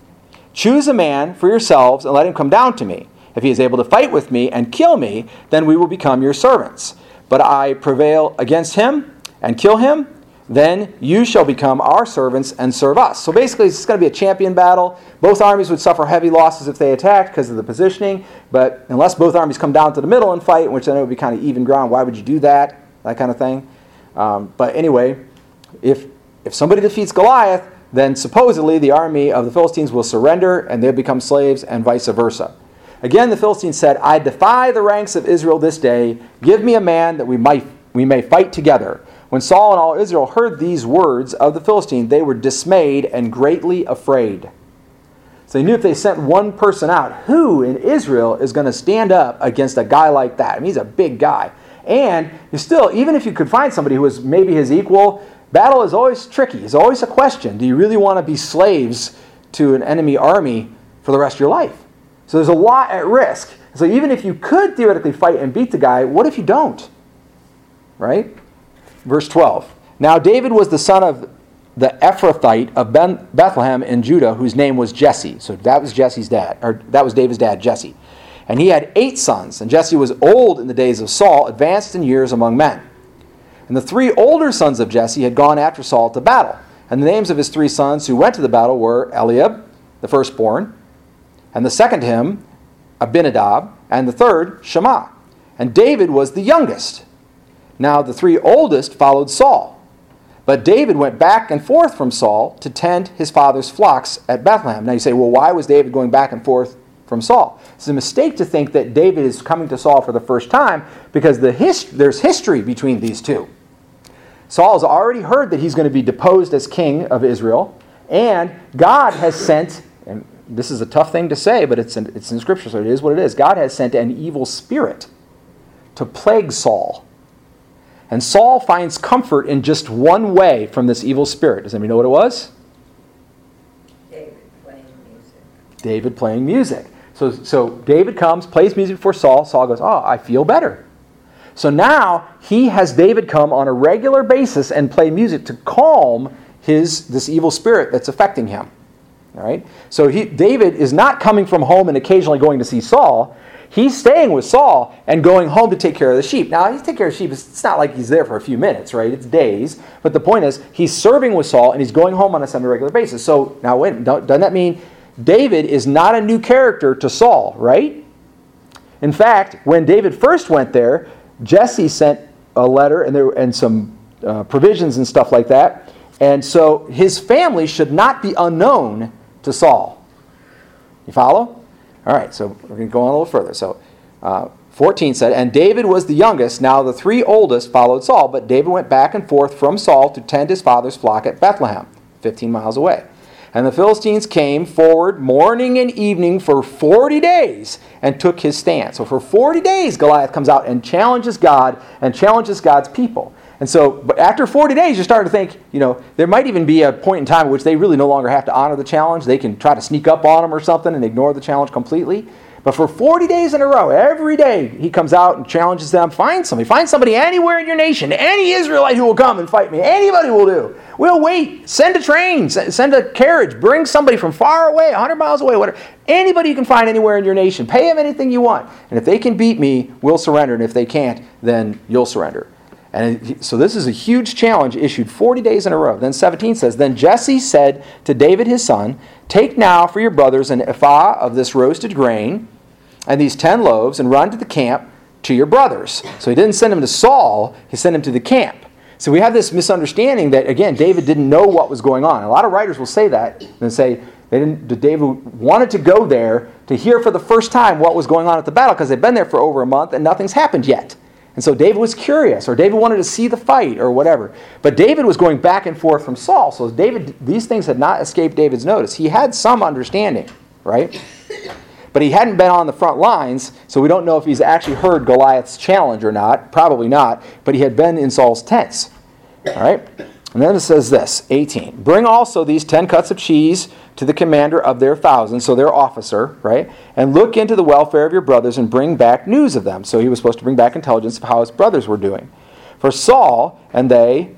Choose a man for yourselves and let him come down to me. If he is able to fight with me and kill me, then we will become your servants. But I prevail against him and kill him, then you shall become our servants and serve us. So basically, it's going to be a champion battle. Both armies would suffer heavy losses if they attacked because of the positioning, but unless both armies come down to the middle and fight, which then it would be kind of even ground, why would you do that? That kind of thing. Um, but anyway, if, if somebody defeats Goliath, then supposedly the army of the Philistines will surrender and they'll become slaves, and vice versa. Again, the Philistines said, I defy the ranks of Israel this day. Give me a man that we, might, we may fight together. When Saul and all Israel heard these words of the Philistine, they were dismayed and greatly afraid. So they knew if they sent one person out, who in Israel is going to stand up against a guy like that? I mean, he's a big guy. And you still, even if you could find somebody who was maybe his equal, battle is always tricky. It's always a question. Do you really want to be slaves to an enemy army for the rest of your life? So there's a lot at risk. So even if you could theoretically fight and beat the guy, what if you don't? Right? Verse 12. Now David was the son of the Ephrathite of ben- Bethlehem in Judah, whose name was Jesse. So that was Jesse's dad, or that was David's dad, Jesse. And he had eight sons, and Jesse was old in the days of Saul, advanced in years among men. And the three older sons of Jesse had gone after Saul to battle. And the names of his three sons who went to the battle were Eliab, the firstborn, and the second him, Abinadab, and the third, Shammah. And David was the youngest. Now the three oldest followed Saul. But David went back and forth from Saul to tend his father's flocks at Bethlehem. Now you say, well, why was David going back and forth from Saul? It's a mistake to think that David is coming to Saul for the first time because the his- there's history between these two. Saul has already heard that he's going to be deposed as king of Israel, and God has sent, and this is a tough thing to say, but it's in, it's in Scripture, so it is what it is. God has sent an evil spirit to plague Saul. And Saul finds comfort in just one way from this evil spirit. Does anybody know what it was? David playing music. David playing music. So, so David comes, plays music for Saul. Saul goes, Oh, I feel better. So now he has David come on a regular basis and play music to calm his this evil spirit that's affecting him. All right? So he, David is not coming from home and occasionally going to see Saul. He's staying with Saul and going home to take care of the sheep. Now, he's taking care of sheep. It's not like he's there for a few minutes, right? It's days. But the point is, he's serving with Saul and he's going home on a semi-regular basis. So now, wait, doesn't that mean David is not a new character to Saul, right? In fact, when David first went there, Jesse sent a letter and there and some uh, provisions and stuff like that. And so his family should not be unknown to Saul. You follow? All right, so we're going to go on a little further. So uh, 14 said, And David was the youngest. Now the three oldest followed Saul, but David went back and forth from Saul to tend his father's flock at Bethlehem, 15 miles away. And the Philistines came forward morning and evening for 40 days and took his stand. So for 40 days, Goliath comes out and challenges God and challenges God's people. And so, but after 40 days, you're starting to think, you know, there might even be a point in time in which they really no longer have to honor the challenge. They can try to sneak up on them or something and ignore the challenge completely. But for 40 days in a row, every day he comes out and challenges them. Find somebody. Find somebody anywhere in your nation. Any Israelite who will come and fight me. Anybody will do. We'll wait. Send a train. Send a carriage. Bring somebody from far away, 100 miles away, whatever. Anybody you can find anywhere in your nation. Pay them anything you want. And if they can beat me, we'll surrender. And if they can't, then you'll surrender. And so this is a huge challenge issued 40 days in a row. Then 17 says, Then Jesse said to David his son, Take now for your brothers an ephah of this roasted grain and these 10 loaves and run to the camp to your brothers. So he didn't send him to Saul, he sent him to the camp. So we have this misunderstanding that, again, David didn't know what was going on. A lot of writers will say that and say they didn't, David wanted to go there to hear for the first time what was going on at the battle because they've been there for over a month and nothing's happened yet. And so David was curious, or David wanted to see the fight, or whatever. But David was going back and forth from Saul. So David, these things had not escaped David's notice. He had some understanding, right? But he hadn't been on the front lines, so we don't know if he's actually heard Goliath's challenge or not. Probably not. But he had been in Saul's tents. All right? And then it says this 18. Bring also these 10 cuts of cheese to the commander of their thousand, so their officer, right? And look into the welfare of your brothers and bring back news of them. So he was supposed to bring back intelligence of how his brothers were doing. For Saul and they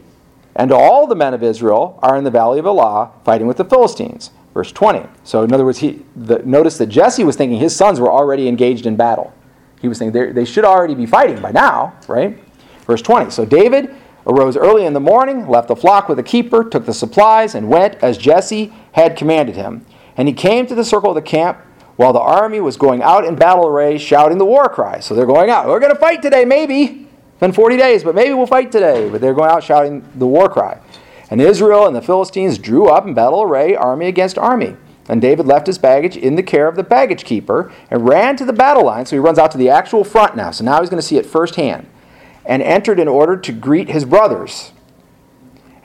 and all the men of Israel are in the valley of Elah fighting with the Philistines. Verse 20. So in other words, he the, notice that Jesse was thinking his sons were already engaged in battle. He was thinking they should already be fighting by now, right? Verse 20. So David arose early in the morning, left the flock with the keeper, took the supplies, and went as Jesse had commanded him. And he came to the circle of the camp while the army was going out in battle array, shouting the war cry. So they're going out. We're going to fight today, maybe. It's been 40 days, but maybe we'll fight today. But they're going out shouting the war cry. And Israel and the Philistines drew up in battle array, army against army. And David left his baggage in the care of the baggage keeper and ran to the battle line. So he runs out to the actual front now. So now he's going to see it firsthand and entered in order to greet his brothers.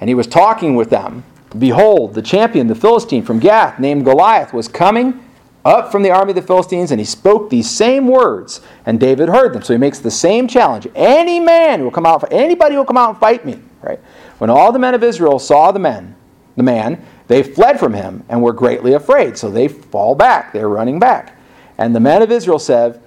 And he was talking with them. Behold, the champion, the Philistine from Gath, named Goliath, was coming up from the army of the Philistines, and he spoke these same words, and David heard them. So he makes the same challenge. Any man will come out, anybody will come out and fight me. Right? When all the men of Israel saw the men, the man, they fled from him and were greatly afraid. So they fall back. They're running back. And the men of Israel said,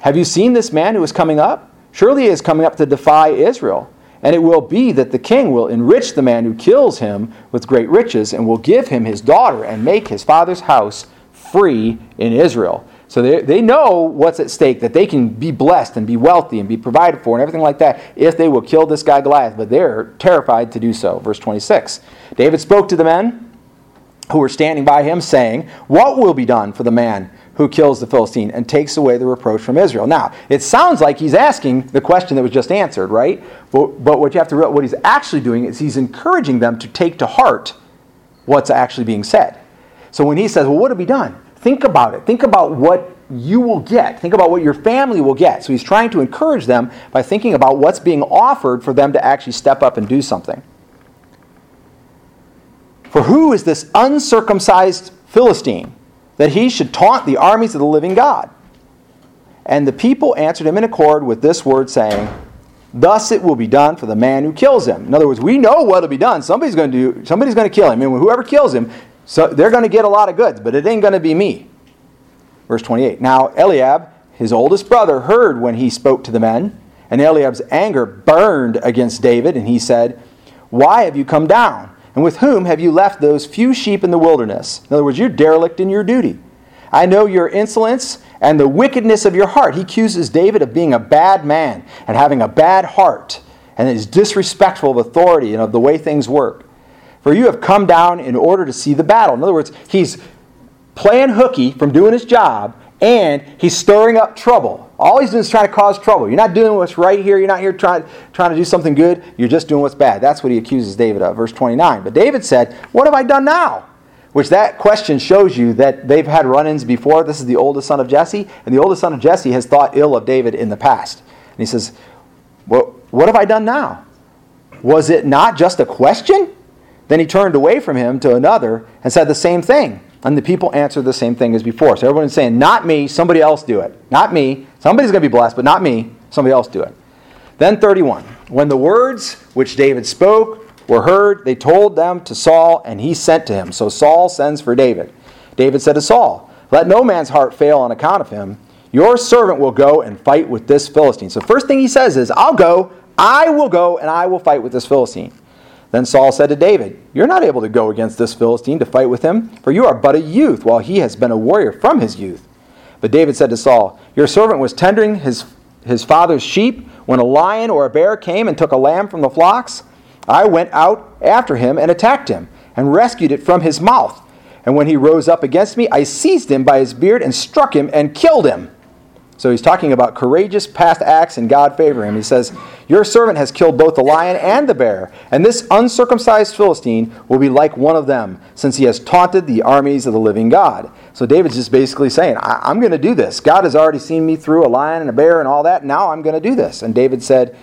Have you seen this man who is coming up? Surely he is coming up to defy Israel. And it will be that the king will enrich the man who kills him with great riches, and will give him his daughter, and make his father's house free in Israel. So they, they know what's at stake, that they can be blessed and be wealthy and be provided for and everything like that if they will kill this guy Goliath, but they're terrified to do so. Verse 26. David spoke to the men who were standing by him, saying, What will be done for the man who kills the Philistine and takes away the reproach from Israel. Now, it sounds like he's asking the question that was just answered, right? But, but what you have to realize, what he's actually doing is he's encouraging them to take to heart what's actually being said. So when he says, well, what have we done? Think about it. Think about what you will get. Think about what your family will get. So he's trying to encourage them by thinking about what's being offered for them to actually step up and do something. For who is this uncircumcised Philistine that he should taunt the armies of the living God. And the people answered him in accord with this word, saying, Thus it will be done for the man who kills him. In other words, we know what'll be done. Somebody's going to do. Somebody's going to kill him, and whoever kills him, so they're going to get a lot of goods. But it ain't going to be me. Verse 28. Now Eliab, his oldest brother, heard when he spoke to the men, and Eliab's anger burned against David, and he said, Why have you come down? And with whom have you left those few sheep in the wilderness? In other words, you're derelict in your duty. I know your insolence and the wickedness of your heart. He accuses David of being a bad man and having a bad heart and is disrespectful of authority and of the way things work. For you have come down in order to see the battle. In other words, he's playing hooky from doing his job and he's stirring up trouble. All he's doing is trying to cause trouble. You're not doing what's right here. You're not here trying, trying to do something good. You're just doing what's bad. That's what he accuses David of. Verse 29. But David said, What have I done now? Which that question shows you that they've had run ins before. This is the oldest son of Jesse, and the oldest son of Jesse has thought ill of David in the past. And he says, well, What have I done now? Was it not just a question? Then he turned away from him to another and said the same thing. And the people answered the same thing as before. So everyone's saying, Not me, somebody else do it. Not me. Somebody's going to be blessed, but not me. Somebody else do it. Then 31. When the words which David spoke were heard, they told them to Saul, and he sent to him. So Saul sends for David. David said to Saul, Let no man's heart fail on account of him. Your servant will go and fight with this Philistine. So, first thing he says is, I'll go, I will go, and I will fight with this Philistine. Then Saul said to David, You're not able to go against this Philistine to fight with him, for you are but a youth, while he has been a warrior from his youth. But David said to Saul, Your servant was tendering his, his father's sheep when a lion or a bear came and took a lamb from the flocks. I went out after him and attacked him, and rescued it from his mouth. And when he rose up against me, I seized him by his beard and struck him and killed him. So he's talking about courageous past acts and God favor him. He says, Your servant has killed both the lion and the bear, and this uncircumcised Philistine will be like one of them, since he has taunted the armies of the living God. So David's just basically saying, I- am going to do this. God has already seen me through a lion and a bear and all that. Now I'm going to do this. And David said,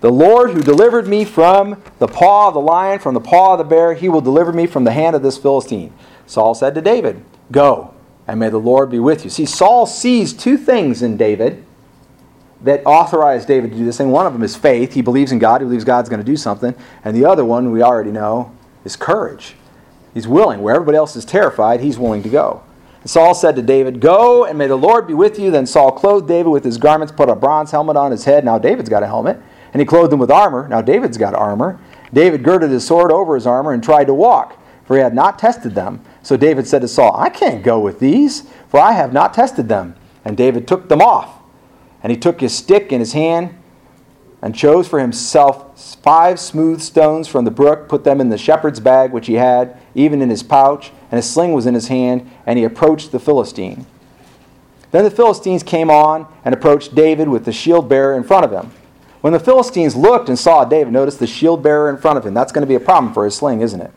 The Lord who delivered me from the paw of the lion, from the paw of the bear, he will deliver me from the hand of this Philistine. Saul said to David, Go and may the Lord be with you. See, Saul sees two things in David that authorize David to do this thing. One of them is faith. He believes in God, he believes God's going to do something. And the other one, we already know, is courage. He's willing. Where everybody else is terrified, he's willing to go. And Saul said to David, Go, and may the Lord be with you. Then Saul clothed David with his garments, put a bronze helmet on his head. Now David's got a helmet. And he clothed him with armor. Now David's got armor. David girded his sword over his armor and tried to walk, for he had not tested them. So David said to Saul, I can't go with these, for I have not tested them. And David took them off. And he took his stick in his hand and chose for himself five smooth stones from the brook, put them in the shepherd's bag which he had, even in his pouch, and a sling was in his hand, and he approached the Philistine. Then the Philistines came on and approached David with the shield bearer in front of him. When the Philistines looked and saw David, notice the shield bearer in front of him. That's going to be a problem for his sling, isn't it?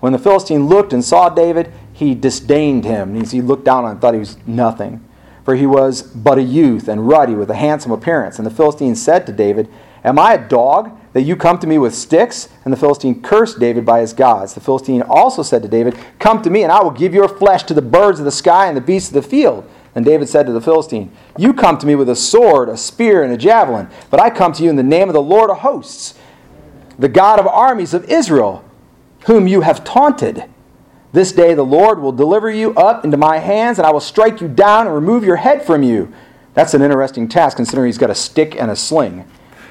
When the Philistine looked and saw David, he disdained him. and He looked down on him and thought he was nothing. For he was but a youth and ruddy with a handsome appearance. And the Philistine said to David, Am I a dog that you come to me with sticks? And the Philistine cursed David by his gods. The Philistine also said to David, Come to me, and I will give your flesh to the birds of the sky and the beasts of the field. And David said to the Philistine, You come to me with a sword, a spear, and a javelin, but I come to you in the name of the Lord of hosts, the God of armies of Israel whom you have taunted. This day the Lord will deliver you up into my hands, and I will strike you down and remove your head from you. That's an interesting task, considering he's got a stick and a sling.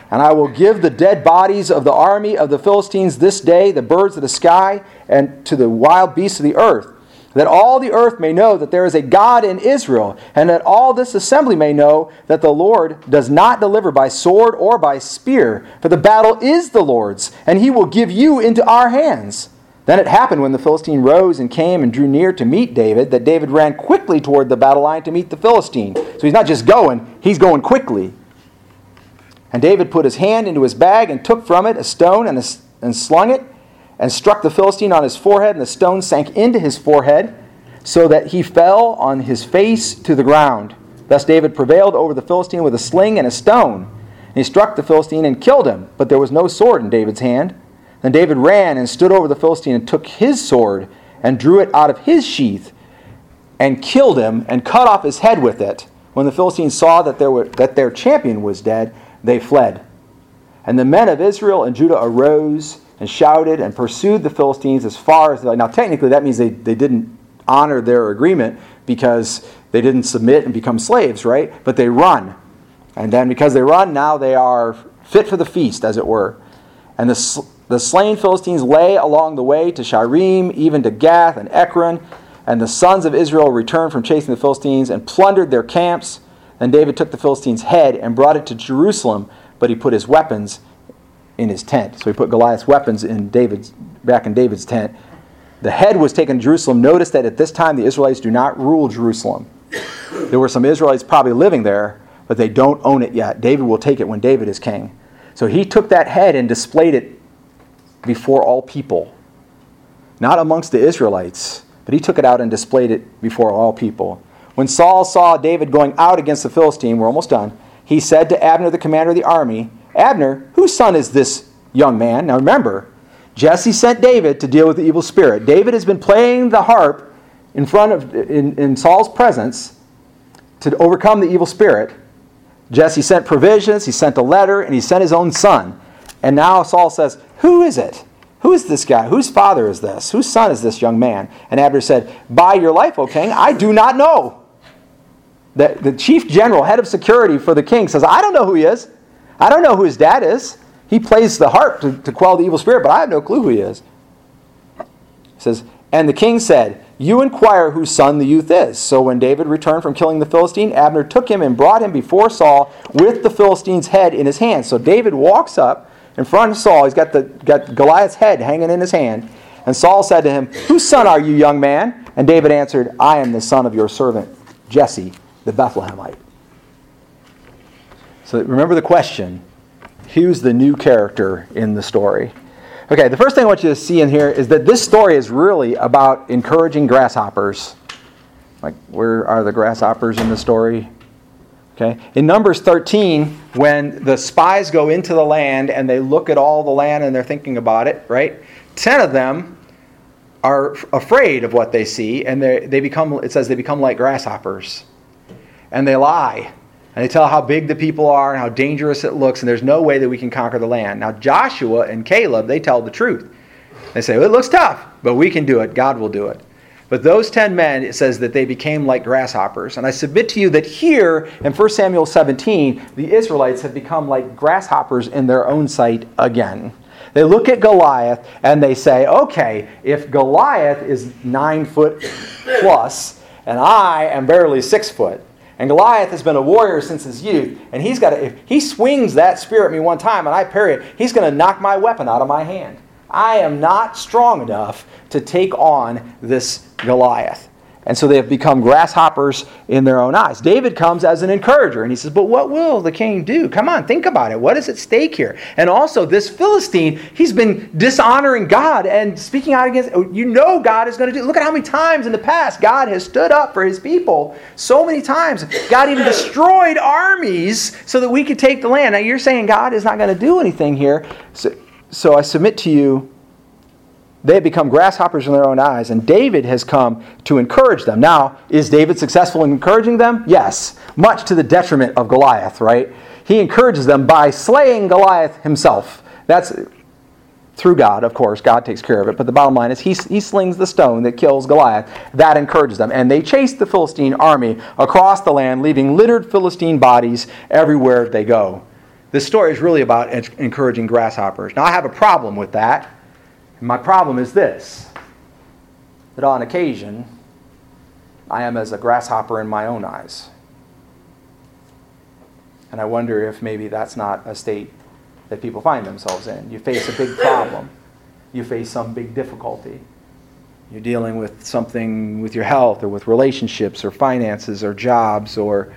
And I will give the dead bodies of the army of the Philistines this day, the birds of the sky, and to the wild beasts of the earth, that all the earth may know that there is a God in Israel, and that all this assembly may know that the Lord does not deliver by sword or by spear, for the battle is the Lord's, and he will give you into our hands. Then it happened when the Philistine rose and came and drew near to meet David that David ran quickly toward the battle line to meet the Philistine. So he's not just going, he's going quickly. And David put his hand into his bag and took from it a stone and, a, and slung it and struck the Philistine on his forehead, and the stone sank into his forehead so that he fell on his face to the ground. Thus David prevailed over the Philistine with a sling and a stone. And he struck the Philistine and killed him, but there was no sword in David's hand. Then David ran and stood over the Philistine and took his sword and drew it out of his sheath and killed him and cut off his head with it. When the Philistines saw that, there were, that their champion was dead, they fled. And the men of Israel and Judah arose and shouted and pursued the Philistines as far as. Now, technically, that means they, they didn't honor their agreement because they didn't submit and become slaves, right? But they run. And then because they run, now they are fit for the feast, as it were. And the, the slain Philistines lay along the way to Shaaraim, even to Gath and Ekron. And the sons of Israel returned from chasing the Philistines and plundered their camps. And David took the Philistines' head and brought it to Jerusalem, but he put his weapons in his tent. So he put Goliath's weapons in David's back in David's tent. The head was taken to Jerusalem. Notice that at this time the Israelites do not rule Jerusalem. There were some Israelites probably living there, but they don't own it yet. David will take it when David is king. So he took that head and displayed it before all people. Not amongst the Israelites, but he took it out and displayed it before all people. When Saul saw David going out against the Philistine, we're almost done, he said to Abner, the commander of the army, Abner, whose son is this young man? Now remember, Jesse sent David to deal with the evil spirit. David has been playing the harp in front of in, in Saul's presence to overcome the evil spirit. Jesse sent provisions, he sent a letter, and he sent his own son. And now Saul says, Who is it? Who is this guy? Whose father is this? Whose son is this young man? And Abner said, By your life, O king, I do not know. The, the chief general, head of security for the king, says, I don't know who he is. I don't know who his dad is. He plays the harp to, to quell the evil spirit, but I have no clue who he is. He says, And the king said, You inquire whose son the youth is. So when David returned from killing the Philistine, Abner took him and brought him before Saul with the Philistine's head in his hand. So David walks up in front of Saul. He's got, the, got Goliath's head hanging in his hand. And Saul said to him, Whose son are you, young man? And David answered, I am the son of your servant, Jesse, the Bethlehemite. So remember the question who's the new character in the story? Okay, the first thing I want you to see in here is that this story is really about encouraging grasshoppers. Like, where are the grasshoppers in the story? Okay. In Numbers 13, when the spies go into the land and they look at all the land and they're thinking about it, right? Ten of them are afraid of what they see and they, they become, it says they become like grasshoppers. And they lie. And they tell how big the people are and how dangerous it looks, and there's no way that we can conquer the land. Now, Joshua and Caleb, they tell the truth. They say, well, it looks tough, but we can do it. God will do it. But those ten men, it says that they became like grasshoppers. And I submit to you that here in 1 Samuel 17, the Israelites have become like grasshoppers in their own sight again. They look at Goliath and they say, okay, if Goliath is nine foot plus, and I am barely six foot, and Goliath has been a warrior since his youth, and he's got to, if he swings that spear at me one time and I parry it, he's going to knock my weapon out of my hand. I am not strong enough to take on this Goliath. And so they have become grasshoppers in their own eyes. David comes as an encourager and he says, But what will the king do? Come on, think about it. What is at stake here? And also, this Philistine, he's been dishonoring God and speaking out against, you know, God is going to do. Look at how many times in the past God has stood up for his people. So many times. God even destroyed armies so that we could take the land. Now, you're saying God is not going to do anything here. So, so I submit to you they have become grasshoppers in their own eyes, and David has come to encourage them. Now, is David successful in encouraging them? Yes, much to the detriment of Goliath, right? He encourages them by slaying Goliath himself. That's through God, of course. God takes care of it. But the bottom line is he, he slings the stone that kills Goliath. That encourages them. And they chase the Philistine army across the land, leaving littered Philistine bodies everywhere they go. This story is really about encouraging grasshoppers. Now, I have a problem with that. And my problem is this that on occasion, I am as a grasshopper in my own eyes. And I wonder if maybe that's not a state that people find themselves in. You face a big problem, you face some big difficulty. You're dealing with something with your health or with relationships or finances or jobs or,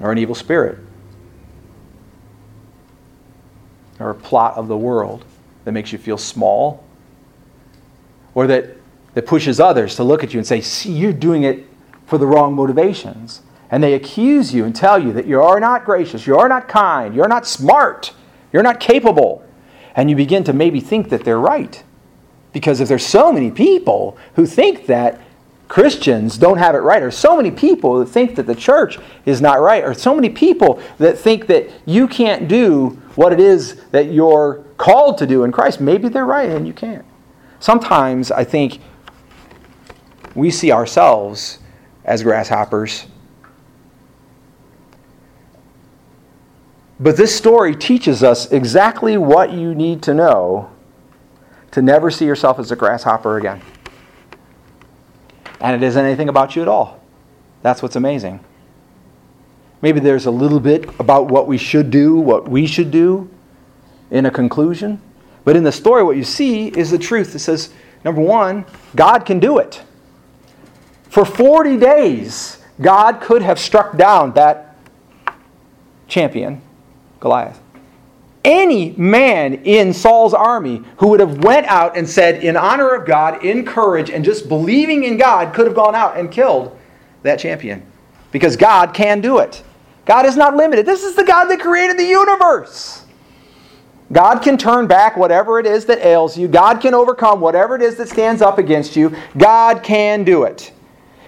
or an evil spirit. Or a plot of the world that makes you feel small or that, that pushes others to look at you and say, See, you're doing it for the wrong motivations. And they accuse you and tell you that you are not gracious, you are not kind, you're not smart, you're not capable. And you begin to maybe think that they're right. Because if there's so many people who think that Christians don't have it right, or so many people that think that the church is not right, or so many people that think that you can't do what it is that you're called to do in Christ, maybe they're right and you can't. Sometimes I think we see ourselves as grasshoppers. But this story teaches us exactly what you need to know to never see yourself as a grasshopper again. And it isn't anything about you at all. That's what's amazing. Maybe there's a little bit about what we should do, what we should do in a conclusion. But in the story, what you see is the truth. It says, number one, God can do it. For 40 days, God could have struck down that champion, Goliath. Any man in Saul's army who would have went out and said, in honor of God, in courage, and just believing in God, could have gone out and killed that champion. Because God can do it. God is not limited. This is the God that created the universe. God can turn back whatever it is that ails you. God can overcome whatever it is that stands up against you. God can do it.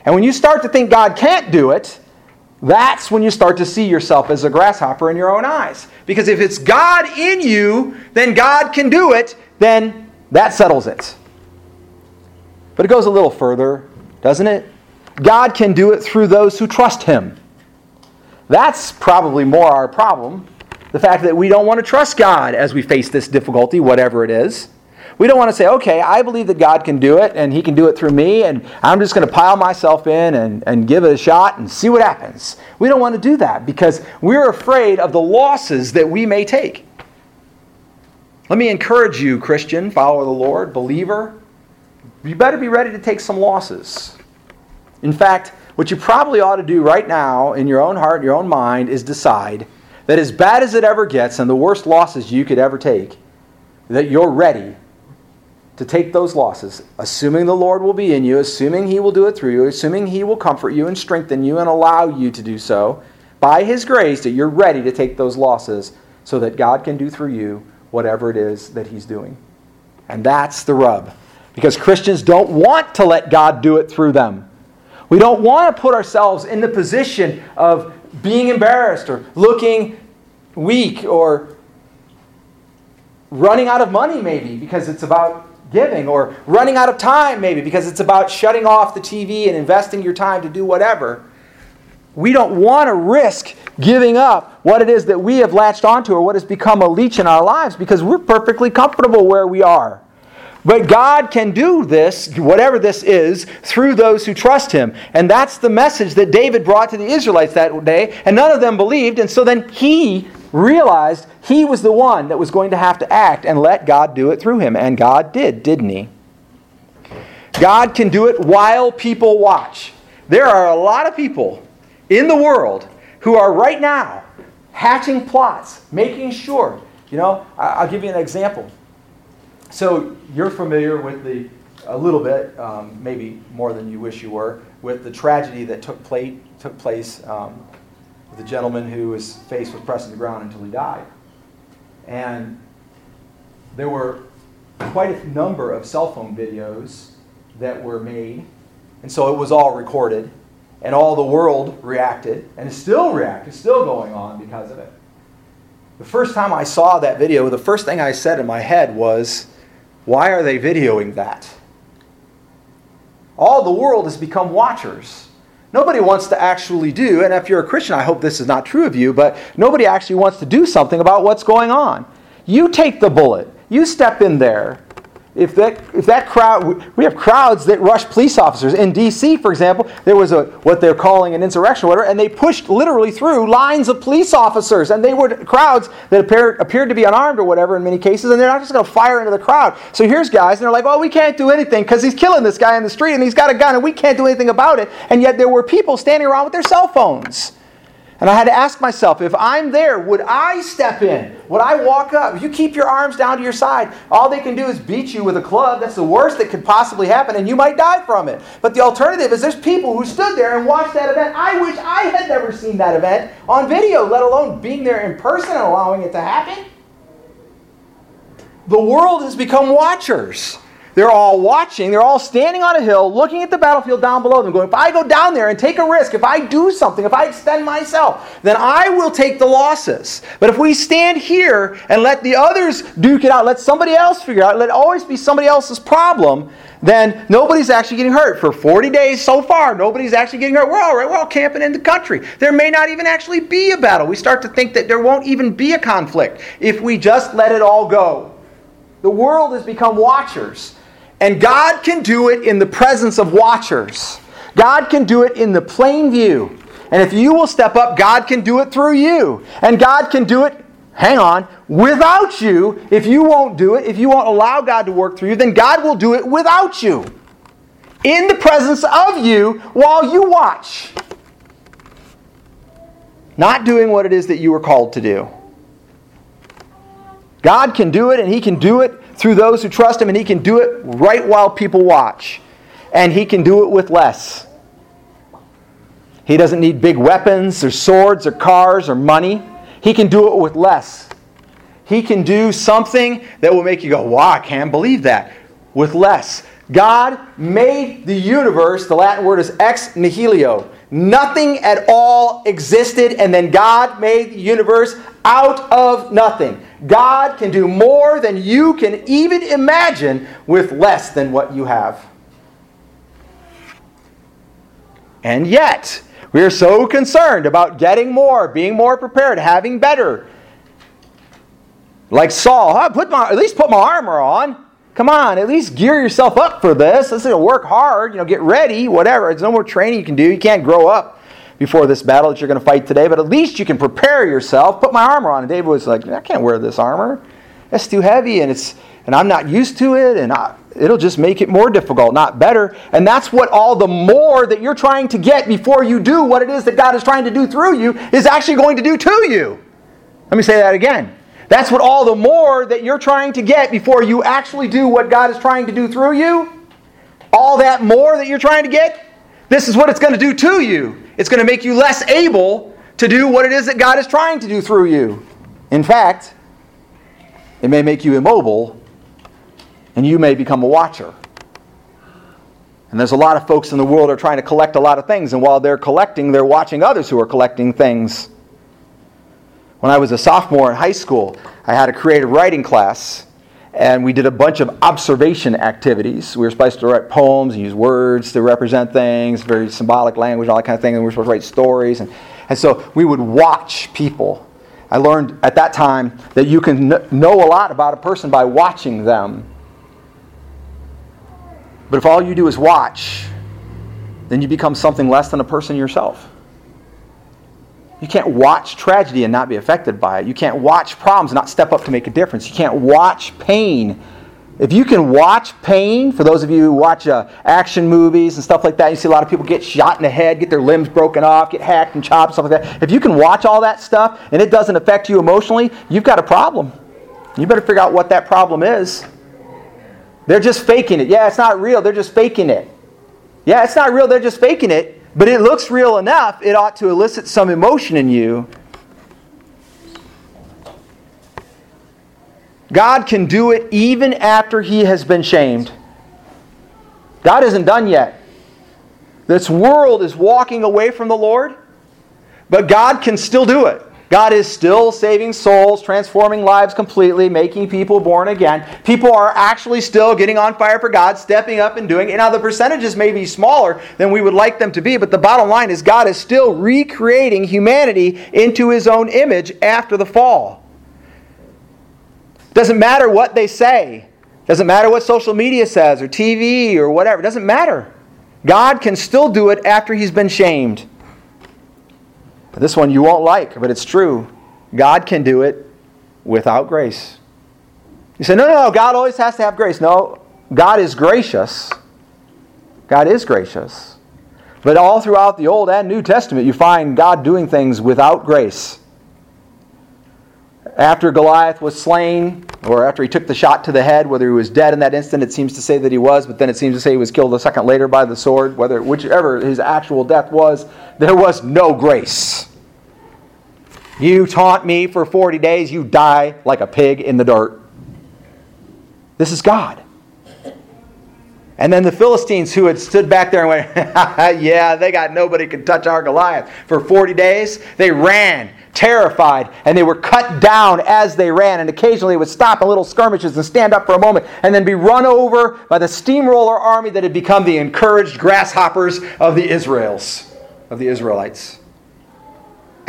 And when you start to think God can't do it, that's when you start to see yourself as a grasshopper in your own eyes. Because if it's God in you, then God can do it, then that settles it. But it goes a little further, doesn't it? God can do it through those who trust Him. That's probably more our problem. The fact that we don't want to trust God as we face this difficulty, whatever it is. We don't want to say, okay, I believe that God can do it and He can do it through me, and I'm just going to pile myself in and, and give it a shot and see what happens. We don't want to do that because we're afraid of the losses that we may take. Let me encourage you, Christian, follower of the Lord, believer. You better be ready to take some losses. In fact, what you probably ought to do right now in your own heart, your own mind, is decide that as bad as it ever gets and the worst losses you could ever take, that you're ready to take those losses, assuming the Lord will be in you, assuming He will do it through you, assuming He will comfort you and strengthen you and allow you to do so, by His grace, that you're ready to take those losses so that God can do through you whatever it is that He's doing. And that's the rub. Because Christians don't want to let God do it through them. We don't want to put ourselves in the position of being embarrassed or looking weak or running out of money, maybe, because it's about giving, or running out of time, maybe, because it's about shutting off the TV and investing your time to do whatever. We don't want to risk giving up what it is that we have latched onto or what has become a leech in our lives because we're perfectly comfortable where we are. But God can do this, whatever this is, through those who trust Him. And that's the message that David brought to the Israelites that day, and none of them believed. And so then he realized he was the one that was going to have to act and let God do it through him. And God did, didn't He? God can do it while people watch. There are a lot of people in the world who are right now hatching plots, making sure. You know, I'll give you an example. So you're familiar with the, a little bit, um, maybe more than you wish you were, with the tragedy that took place, took place um, with the gentleman who was faced with pressing the ground until he died. And there were quite a number of cell phone videos that were made, and so it was all recorded, and all the world reacted, and it's still reacting, still going on because of it. The first time I saw that video, the first thing I said in my head was, why are they videoing that? All the world has become watchers. Nobody wants to actually do, and if you're a Christian, I hope this is not true of you, but nobody actually wants to do something about what's going on. You take the bullet, you step in there, if that, if that crowd, we have crowds that rush police officers. In D.C., for example, there was a what they're calling an insurrection or whatever, and they pushed literally through lines of police officers, and they were crowds that appeared, appeared to be unarmed or whatever in many cases, and they're not just going to fire into the crowd. So here's guys, and they're like, well, we can't do anything because he's killing this guy in the street, and he's got a gun, and we can't do anything about it. And yet there were people standing around with their cell phones. And I had to ask myself, if I'm there, would I step in? Would I walk up? If you keep your arms down to your side, all they can do is beat you with a club. That's the worst that could possibly happen, and you might die from it. But the alternative is there's people who stood there and watched that event. I wish I had never seen that event on video, let alone being there in person and allowing it to happen. The world has become watchers. They're all watching. They're all standing on a hill looking at the battlefield down below them, going, if I go down there and take a risk, if I do something, if I extend myself, then I will take the losses. But if we stand here and let the others duke it out, let somebody else figure it out, let it always be somebody else's problem, then nobody's actually getting hurt. For 40 days so far, nobody's actually getting hurt. We're all right. We're all camping in the country. There may not even actually be a battle. We start to think that there won't even be a conflict if we just let it all go. The world has become watchers. And God can do it in the presence of watchers. God can do it in the plain view. And if you will step up, God can do it through you. And God can do it, hang on, without you. If you won't do it, if you won't allow God to work through you, then God will do it without you. In the presence of you while you watch. Not doing what it is that you were called to do. God can do it, and He can do it through those who trust Him, and He can do it right while people watch. And He can do it with less. He doesn't need big weapons or swords or cars or money. He can do it with less. He can do something that will make you go, wow, I can't believe that, with less. God made the universe, the Latin word is ex nihilo. Nothing at all existed, and then God made the universe out of nothing. God can do more than you can even imagine with less than what you have. And yet, we are so concerned about getting more, being more prepared, having better. Like Saul, huh? put my, at least put my armor on. Come on, at least gear yourself up for this. Let's you know, work hard, you know, get ready, whatever. There's no more training you can do. You can't grow up before this battle that you're going to fight today, but at least you can prepare yourself. Put my armor on. And David was like, I can't wear this armor. That's too heavy, and it's and I'm not used to it. And I, it'll just make it more difficult, not better. And that's what all the more that you're trying to get before you do what it is that God is trying to do through you is actually going to do to you. Let me say that again. That's what all the more that you're trying to get before you actually do what God is trying to do through you. All that more that you're trying to get, this is what it's going to do to you. It's going to make you less able to do what it is that God is trying to do through you. In fact, it may make you immobile and you may become a watcher. And there's a lot of folks in the world are trying to collect a lot of things, and while they're collecting, they're watching others who are collecting things. When I was a sophomore in high school, I had a creative writing class, and we did a bunch of observation activities. We were supposed to write poems and use words to represent things, very symbolic language, all that kind of thing, and we were supposed to write stories. And, and so we would watch people. I learned at that time that you can know a lot about a person by watching them. But if all you do is watch, then you become something less than a person yourself. You can't watch tragedy and not be affected by it. You can't watch problems and not step up to make a difference. You can't watch pain. If you can watch pain, for those of you who watch uh, action movies and stuff like that, you see a lot of people get shot in the head, get their limbs broken off, get hacked and chopped, stuff like that. If you can watch all that stuff and it doesn't affect you emotionally, you've got a problem. You better figure out what that problem is. They're just faking it. Yeah, it's not real. They're just faking it. Yeah, it's not real. They're just faking it. But it looks real enough. It ought to elicit some emotion in you. God can do it even after he has been shamed. God isn't done yet. This world is walking away from the Lord, but God can still do it. God is still saving souls, transforming lives completely, making people born again. People are actually still getting on fire for God, stepping up and doing it. Now, the percentages may be smaller than we would like them to be, but the bottom line is God is still recreating humanity into his own image after the fall. Doesn't matter what they say, doesn't matter what social media says or TV or whatever, doesn't matter. God can still do it after he's been shamed. This one you won't like, but it's true. God can do it without grace. You say, no, no, no, God always has to have grace. No, God is gracious. God is gracious. But all throughout the Old and New Testament, you find God doing things without grace. After Goliath was slain, or after he took the shot to the head, whether he was dead in that instant, it seems to say that he was, but then it seems to say he was killed a second later by the sword, whether whichever his actual death was, there was no grace. You taunt me for 40 days, you die like a pig in the dirt. This is God. And then the Philistines who had stood back there and went, Yeah, they got nobody can touch our Goliath. For 40 days, they ran, terrified, and they were cut down as they ran. And occasionally would stop in little skirmishes and stand up for a moment and then be run over by the steamroller army that had become the encouraged grasshoppers of the Israels, of the Israelites.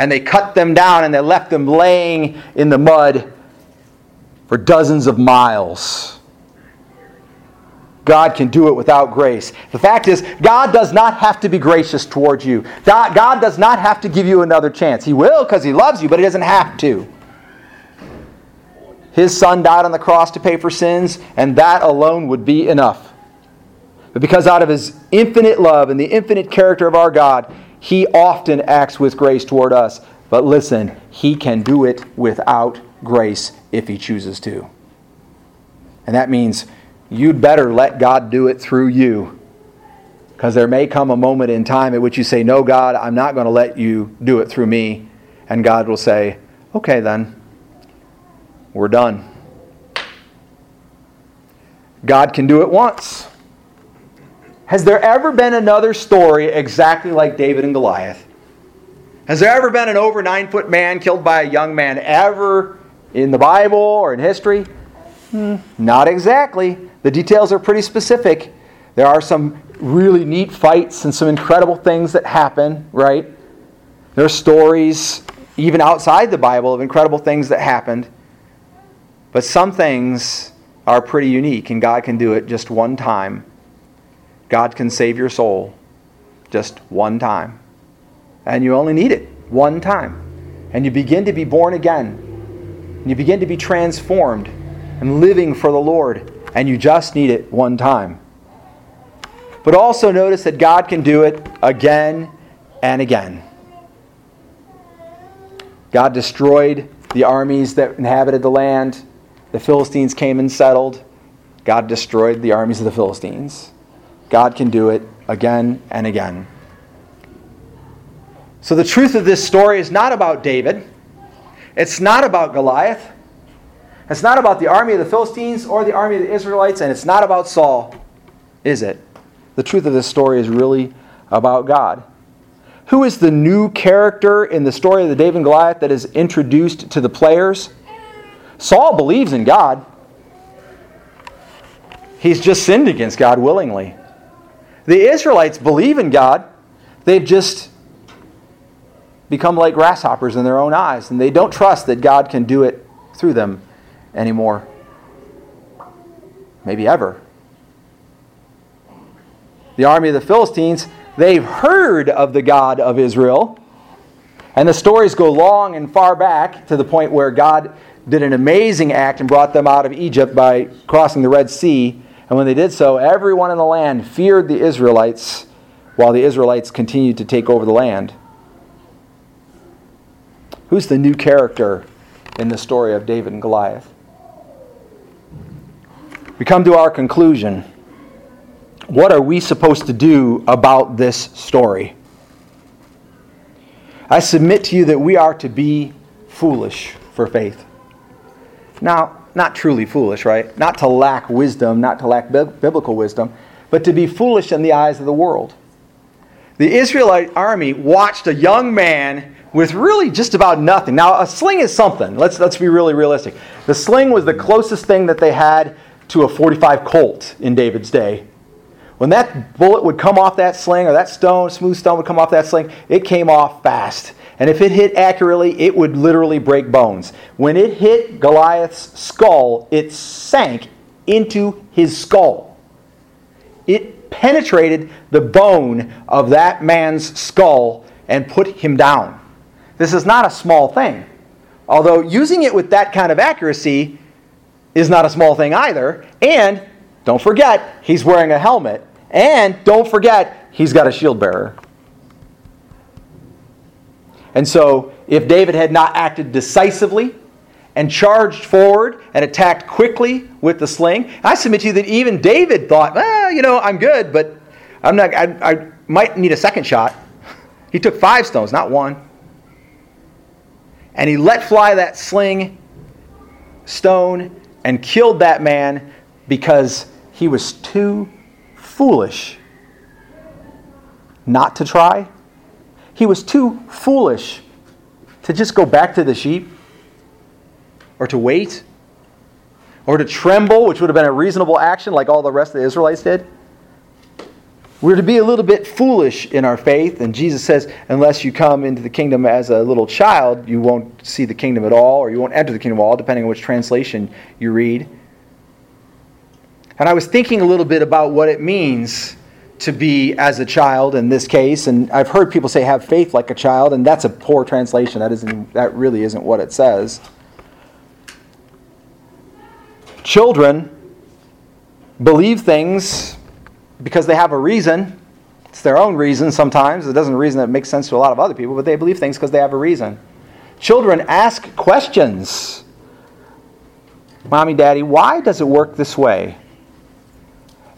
And they cut them down and they left them laying in the mud for dozens of miles. God can do it without grace. The fact is, God does not have to be gracious towards you. God does not have to give you another chance. He will because He loves you, but He doesn't have to. His Son died on the cross to pay for sins, and that alone would be enough. But because out of His infinite love and the infinite character of our God, He often acts with grace toward us. But listen, He can do it without grace if He chooses to. And that means you'd better let God do it through you. Because there may come a moment in time at which you say, No, God, I'm not going to let you do it through me. And God will say, Okay, then. We're done. God can do it once. Has there ever been another story exactly like David and Goliath? Has there ever been an over nine foot man killed by a young man ever in the Bible or in history? Hmm, not exactly. The details are pretty specific. There are some really neat fights and some incredible things that happen, right? There are stories, even outside the Bible, of incredible things that happened. But some things are pretty unique, and God can do it just one time. God can save your soul just one time. And you only need it one time. And you begin to be born again. And you begin to be transformed and living for the Lord and you just need it one time. But also notice that God can do it again and again. God destroyed the armies that inhabited the land. The Philistines came and settled. God destroyed the armies of the Philistines. God can do it again and again. So, the truth of this story is not about David. It's not about Goliath. It's not about the army of the Philistines or the army of the Israelites, and it's not about Saul, is it? The truth of this story is really about God. Who is the new character in the story of the David and Goliath that is introduced to the players? Saul believes in God. He's just sinned against God willingly. The Israelites believe in God. They've just become like grasshoppers in their own eyes, and they don't trust that God can do it through them anymore. Maybe ever. The army of the Philistines, they've heard of the God of Israel. And the stories go long and far back to the point where God did an amazing act and brought them out of Egypt by crossing the Red Sea. And when they did so, everyone in the land feared the Israelites while the Israelites continued to take over the land. Who's the new character in the story of David and Goliath? We come to our conclusion. What are we supposed to do about this story? I submit to you that we are to be foolish for faith. Now, not truly foolish, right? Not to lack wisdom, not to lack biblical wisdom, but to be foolish in the eyes of the world. The Israelite army watched a young man with really just about nothing. Now, a sling is something. Let's, let's be really realistic. The sling was the closest thing that they had to a 45 Colt in David's day. When that bullet would come off that sling, or that stone, smooth stone would come off that sling, it came off fast. And if it hit accurately, it would literally break bones. When it hit Goliath's skull, it sank into his skull. It penetrated the bone of that man's skull and put him down. This is not a small thing. Although using it with that kind of accuracy is not a small thing either. And don't forget, he's wearing a helmet. And don't forget, he's got a shield bearer. And so, if David had not acted decisively and charged forward and attacked quickly with the sling, I submit to you that even David thought, well, you know, I'm good, but I'm not, I, I might need a second shot. He took five stones, not one. And he let fly that sling stone and killed that man because he was too foolish not to try. He was too foolish to just go back to the sheep or to wait or to tremble, which would have been a reasonable action like all the rest of the Israelites did. We're to be a little bit foolish in our faith, and Jesus says, unless you come into the kingdom as a little child, you won't see the kingdom at all, or you won't enter the kingdom at all, depending on which translation you read. And I was thinking a little bit about what it means to be as a child in this case, and I've heard people say have faith like a child, and that's a poor translation. That isn't that really isn't what it says. Children believe things because they have a reason. It's their own reason sometimes. It doesn't reason that makes sense to a lot of other people, but they believe things because they have a reason. Children ask questions. Mommy, daddy, why does it work this way?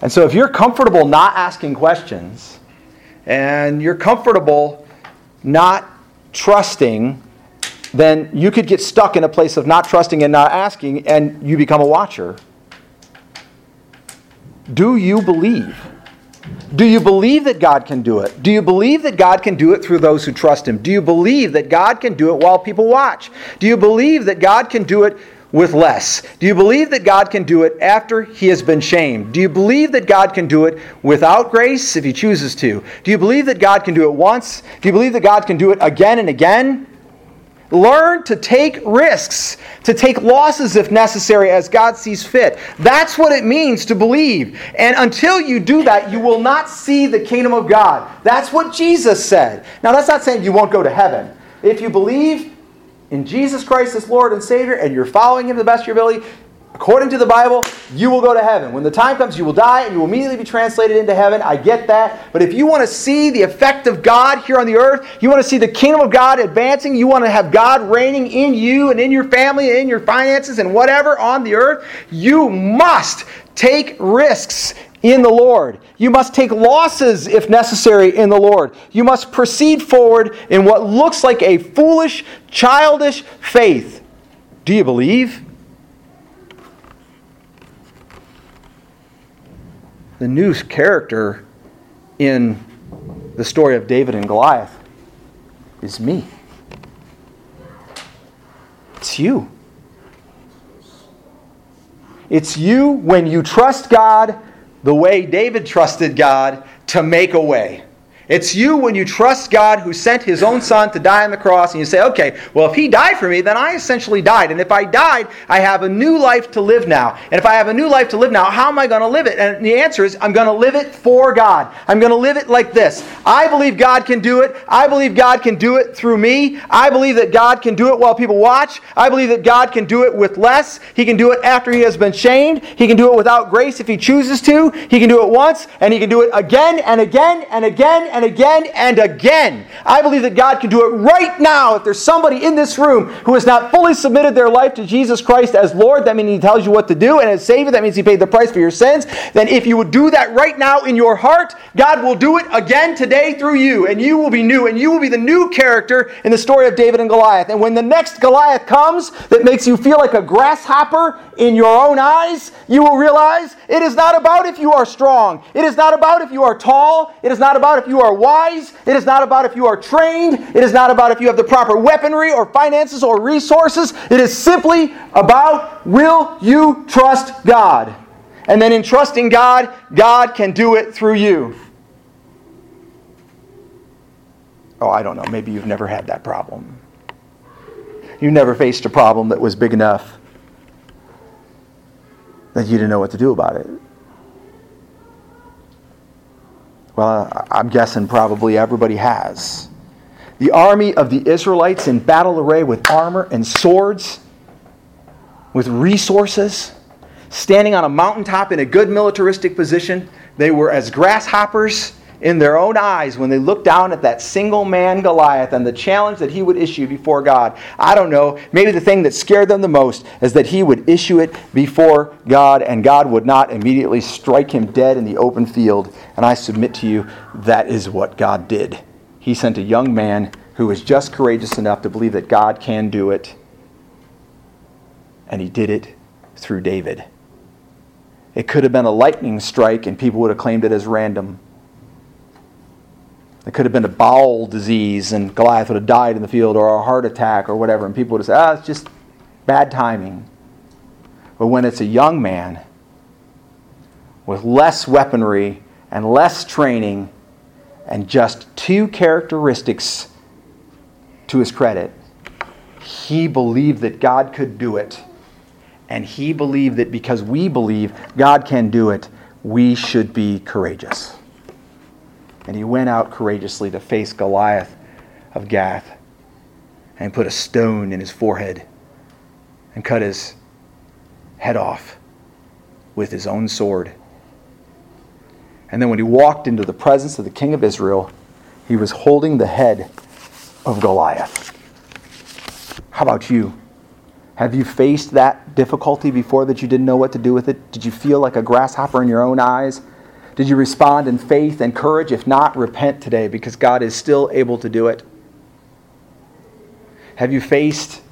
And so if you're comfortable not asking questions and you're comfortable not trusting, then you could get stuck in a place of not trusting and not asking and you become a watcher. Do you believe? Do you believe that God can do it? Do you believe that God can do it through those who trust Him? Do you believe that God can do it while people watch? Do you believe that God can do it with less? Do you believe that God can do it after He has been shamed? Do you believe that God can do it without grace if He chooses to? Do you believe that God can do it once? Do you believe that God can do it again and again? Learn to take risks, to take losses if necessary as God sees fit. That's what it means to believe. And until you do that, you will not see the kingdom of God. That's what Jesus said. Now, that's not saying you won't go to heaven. If you believe in Jesus Christ as Lord and Savior and you're following Him to the best of your ability, According to the Bible, you will go to heaven. When the time comes, you will die and you will immediately be translated into heaven. I get that. But if you want to see the effect of God here on the earth, you want to see the kingdom of God advancing, you want to have God reigning in you and in your family and in your finances and whatever on the earth, you must take risks in the Lord. You must take losses if necessary in the Lord. You must proceed forward in what looks like a foolish, childish faith. Do you believe? The new character in the story of David and Goliath is me. It's you. It's you when you trust God the way David trusted God to make a way. It's you when you trust God who sent his own son to die on the cross and you say, okay, well, if he died for me, then I essentially died. And if I died, I have a new life to live now. And if I have a new life to live now, how am I going to live it? And the answer is, I'm going to live it for God. I'm going to live it like this. I believe God can do it. I believe God can do it through me. I believe that God can do it while people watch. I believe that God can do it with less. He can do it after he has been shamed. He can do it without grace if he chooses to. He can do it once, and he can do it again and again and again again and again. I believe that God can do it right now. If there's somebody in this room who has not fully submitted their life to Jesus Christ as Lord, that means He tells you what to do, and as Savior, that means He paid the price for your sins. Then if you would do that right now in your heart, God will do it again today through you, and you will be new, and you will be the new character in the story of David and Goliath. And when the next Goliath comes that makes you feel like a grasshopper in your own eyes, you will realize it is not about if you are strong. It is not about if you are tall. It is not about if you are wise. It is not about if you are trained. It is not about if you have the proper weaponry or finances or resources. It is simply about will you trust God? And then in trusting God, God can do it through you. Oh, I don't know. Maybe you've never had that problem. You never faced a problem that was big enough that you didn't know what to do about it. Well, I'm guessing probably everybody has. The army of the Israelites in battle array with armor and swords, with resources, standing on a mountaintop in a good militaristic position. They were as grasshoppers in their own eyes when they looked down at that single man Goliath and the challenge that he would issue before God. I don't know, maybe the thing that scared them the most is that he would issue it before God and God would not immediately strike him dead in the open field. And I submit to you, that is what God did. He sent a young man who was just courageous enough to believe that God can do it. And he did it through David. It could have been a lightning strike and people would have claimed it as random. It could have been a bowel disease and Goliath would have died in the field or a heart attack or whatever, and people would have said, ah, it's just bad timing. But when it's a young man with less weaponry and less training and just two characteristics to his credit, he believed that God could do it. And he believed that because we believe God can do it, we should be courageous. And he went out courageously to face Goliath of Gath and put a stone in his forehead and cut his head off with his own sword. And then when he walked into the presence of the king of Israel, he was holding the head of Goliath. How about you? Have you faced that difficulty before that you didn't know what to do with it? Did you feel like a grasshopper in your own eyes? Did you respond in faith and courage? If not, repent today because God is still able to do it. Have you faced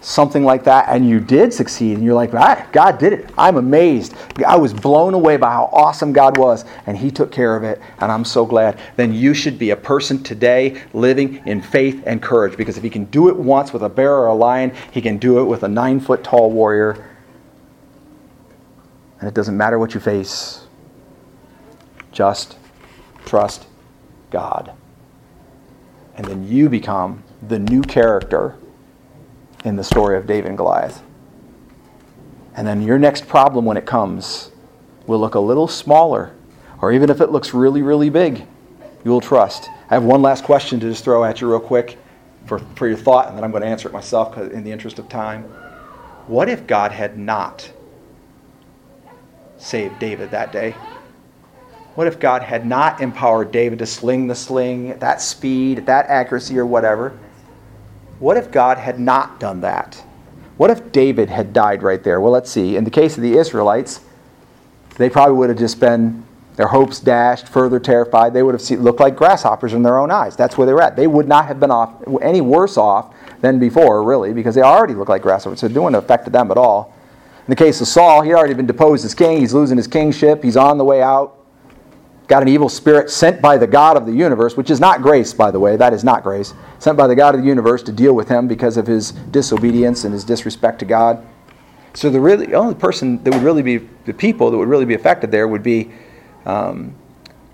something like that and you did succeed and you're like, ah, God did it. I'm amazed. I was blown away by how awesome God was and He took care of it and I'm so glad. Then you should be a person today living in faith and courage because if He can do it once with a bear or a lion, He can do it with a nine foot tall warrior. And it doesn't matter what you face, just trust God. And then you become the new character in the story of David and Goliath. And then your next problem when it comes will look a little smaller, or even if it looks really, really big, you will trust. I have one last question to just throw at you real quick for, for your thought, and then I'm going to answer it myself in the interest of time. What if God had not saved David that day? What if God had not empowered David to sling the sling at that speed, at that accuracy, or whatever? What if God had not done that? What if David had died right there? Well, let's see. In the case of the Israelites, they probably would have just been their hopes dashed, further terrified. They would have seen, looked like grasshoppers in their own eyes. That's where they were at. They would not have been off any worse off than before, really, because they already looked like grasshoppers. So it wouldn't have affected them at all. In the case of Saul, he'd already been deposed as king. He's losing his kingship. He's on the way out. Got an evil spirit sent by the God of the universe, which is not grace, by the way. That is not grace. Sent by the God of the universe to deal with him because of his disobedience and his disrespect to God. So the really only person that would really be the people that would really be affected there would be um,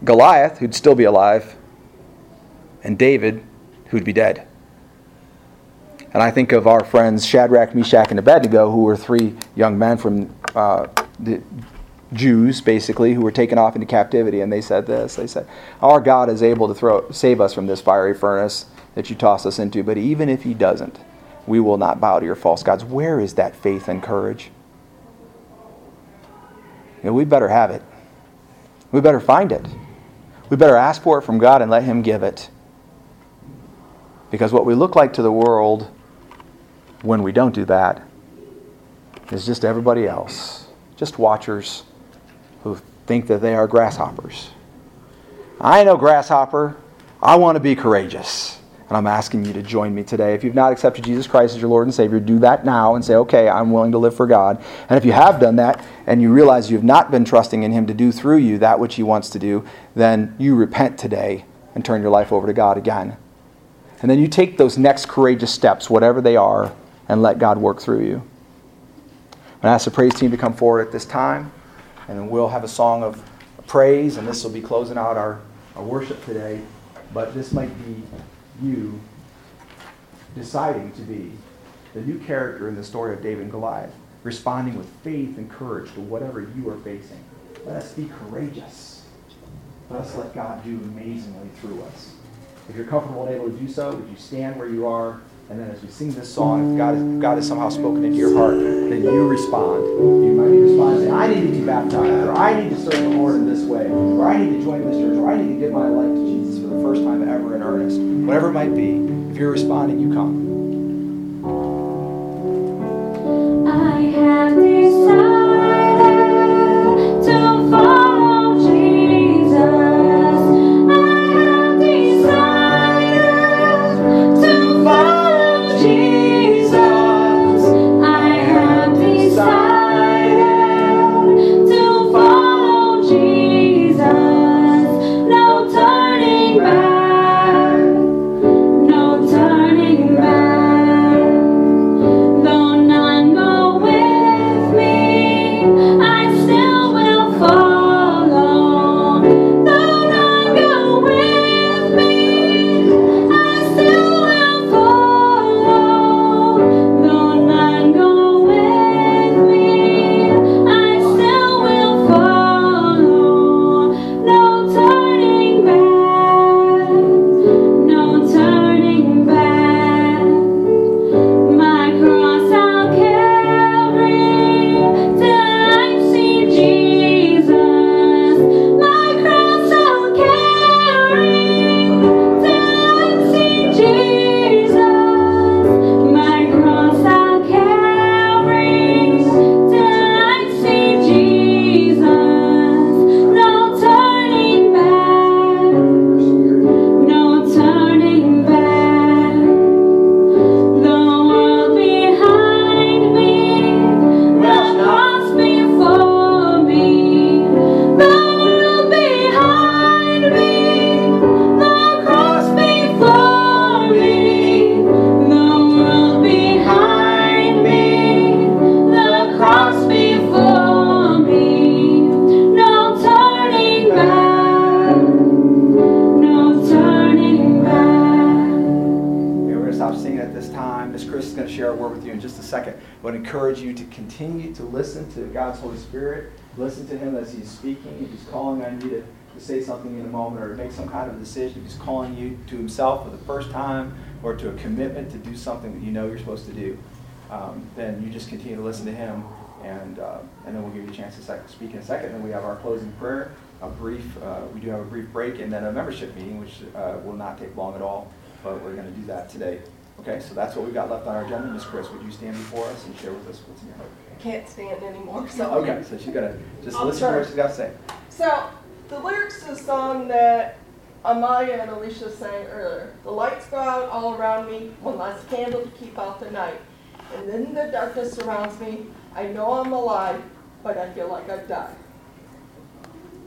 Goliath, who'd still be alive, and David, who'd be dead. And I think of our friends Shadrach, Meshach, and Abednego, who were three young men from uh, the Jews, basically, who were taken off into captivity. And they said this They said, Our God is able to throw, save us from this fiery furnace that you toss us into, but even if He doesn't, we will not bow to your false gods. Where is that faith and courage? You know, we better have it. We better find it. We better ask for it from God and let Him give it. Because what we look like to the world when we don't do that is just everybody else, just watchers think that they are grasshoppers. I know grasshopper. I want to be courageous. And I'm asking you to join me today. If you've not accepted Jesus Christ as your Lord and Savior, do that now and say, okay, I'm willing to live for God. And if you have done that and you realize you've not been trusting in Him to do through you that which He wants to do, then you repent today and turn your life over to God again. And then you take those next courageous steps, whatever they are, and let God work through you. Going to ask the praise team to come forward at this time, and we'll have a song of praise, and this will be closing out our, our worship today. But this might be you deciding to be the new character in the story of David and Goliath, responding with faith and courage to whatever you are facing. Let us be courageous. Let us let God do amazingly through us. If you're comfortable and able to do so, would you stand where you are? And then as we sing this song, if God, God has somehow spoken into your heart, then you respond. You might respond and say, I need to be baptized, or I need to serve the Lord in this way, or I need to join this church, or I need to give my life to Jesus for the first time ever in earnest. Whatever it might be, if you're responding, you come. I have decided He's calling you to Himself for the first time or to a commitment to do something that you know you're supposed to do, um, then you just continue to listen to him, and, uh, and then we'll give you a chance to sec- speak in a second. Then we have our closing prayer, a brief, uh, we do have a brief break, and then a membership meeting, which uh, will not take long at all, but we're going to do that today. Okay, so that's what we've got left on our agenda. Ms. Chris, would you stand before us and share with us what's in your heart? Can't stand anymore, so. Okay, so she's gonna just I'll listen to what she's got to say. So, the lyrics to the song that Amaya and Alicia sang earlier. The lights go out all around me, one last candle to keep out the night. And then the darkness surrounds me. I know I'm alive, but I feel like I've died.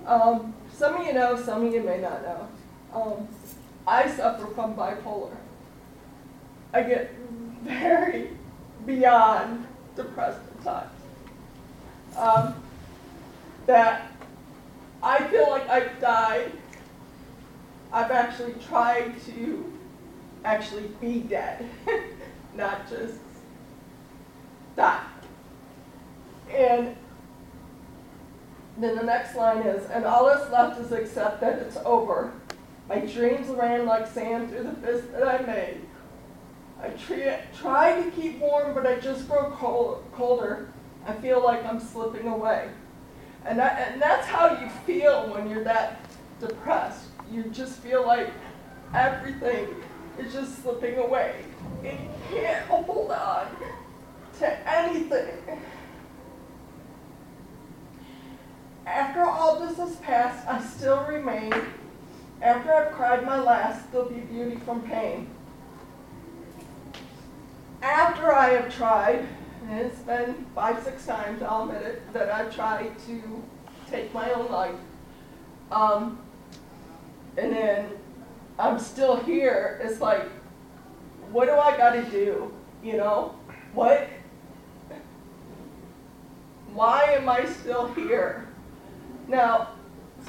Um, some of you know, some of you may not know. Um, I suffer from bipolar. I get very beyond depressed at times. Um, that I feel like I've died. I've actually tried to actually be dead, not just die. And then the next line is, and all that's left is accept that it's over. My dreams ran like sand through the fist that I made. I try to keep warm, but I just grow cold, colder. I feel like I'm slipping away. And, that, and that's how you feel when you're that depressed. You just feel like everything is just slipping away. And you can't hold on to anything. After all this has passed, I still remain. After I've cried my last, there'll be beauty from pain. After I have tried, and it's been five, six times, I'll admit it, that I've tried to take my own life. Um, and then I'm still here. It's like, what do I gotta do? You know? What? Why am I still here? Now,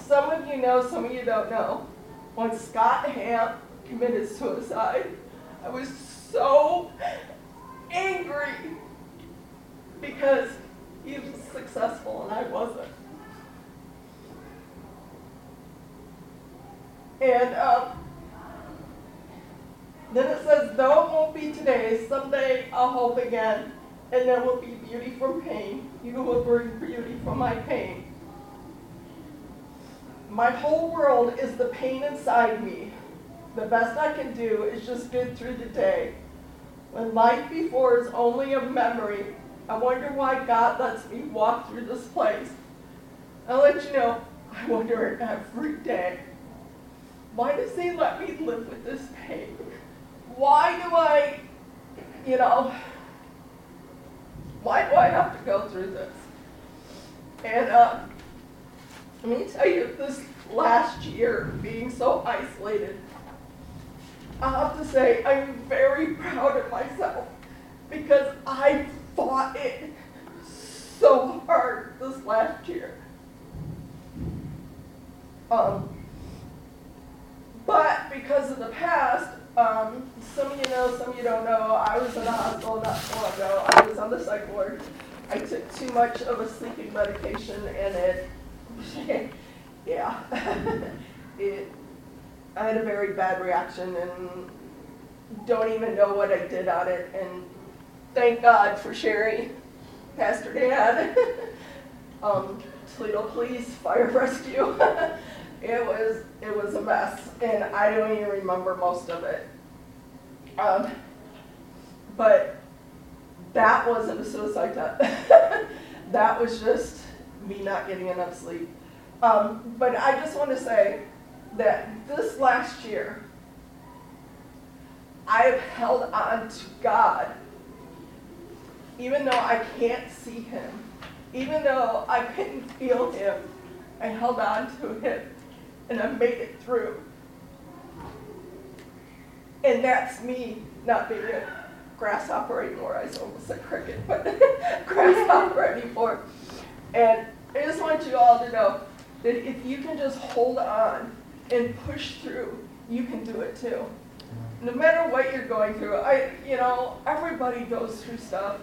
some of you know, some of you don't know. When Scott Hamp committed suicide, I was so angry because he was successful and I wasn't. And um, then it says, though it won't be today, someday I'll hope again, and there will be beauty from pain. You will bring beauty from my pain. My whole world is the pain inside me. The best I can do is just get through the day. When life before is only a memory, I wonder why God lets me walk through this place. I'll let you know, I wonder it every day. Why does He let me live with this pain? Why do I, you know, why do I have to go through this? And uh, let me tell you, this last year, being so isolated, I have to say I'm very proud of myself because I fought it so hard this last year. Um, but because of the past, um, some of you know, some of you don't know, I was in the hospital not so long ago. I was on the psych ward. I took too much of a sleeping medication and it, yeah, it, I had a very bad reaction and don't even know what I did on it. And thank God for Sherry, Pastor Dan, um, Toledo Police, Fire Rescue. It was it was a mess, and I don't even remember most of it. Um, but that wasn't a suicide attempt. that was just me not getting enough sleep. Um, but I just want to say that this last year, I have held on to God, even though I can't see Him, even though I couldn't feel Him. I held on to Him, and I made it through. And that's me not being a grasshopper anymore. I was almost said cricket, but grasshopper anymore. And I just want you all to know that if you can just hold on and push through, you can do it too. No matter what you're going through, I, you know, everybody goes through stuff,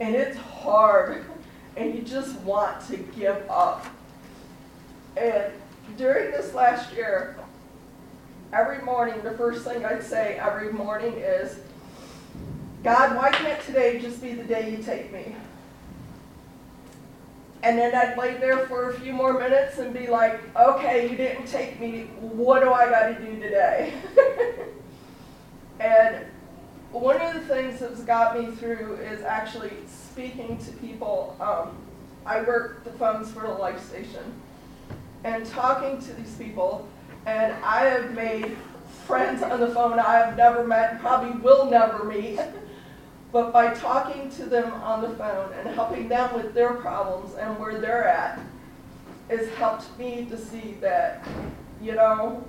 and it's hard, and you just want to give up. And during this last year, every morning, the first thing I'd say every morning is, God, why can't today just be the day you take me? And then I'd lay there for a few more minutes and be like, okay, you didn't take me. What do I got to do today? and one of the things that's got me through is actually speaking to people. Um, I work the phones for the life station and talking to these people, and I have made friends on the phone I have never met, probably will never meet. But by talking to them on the phone and helping them with their problems and where they're at, has helped me to see that, you know,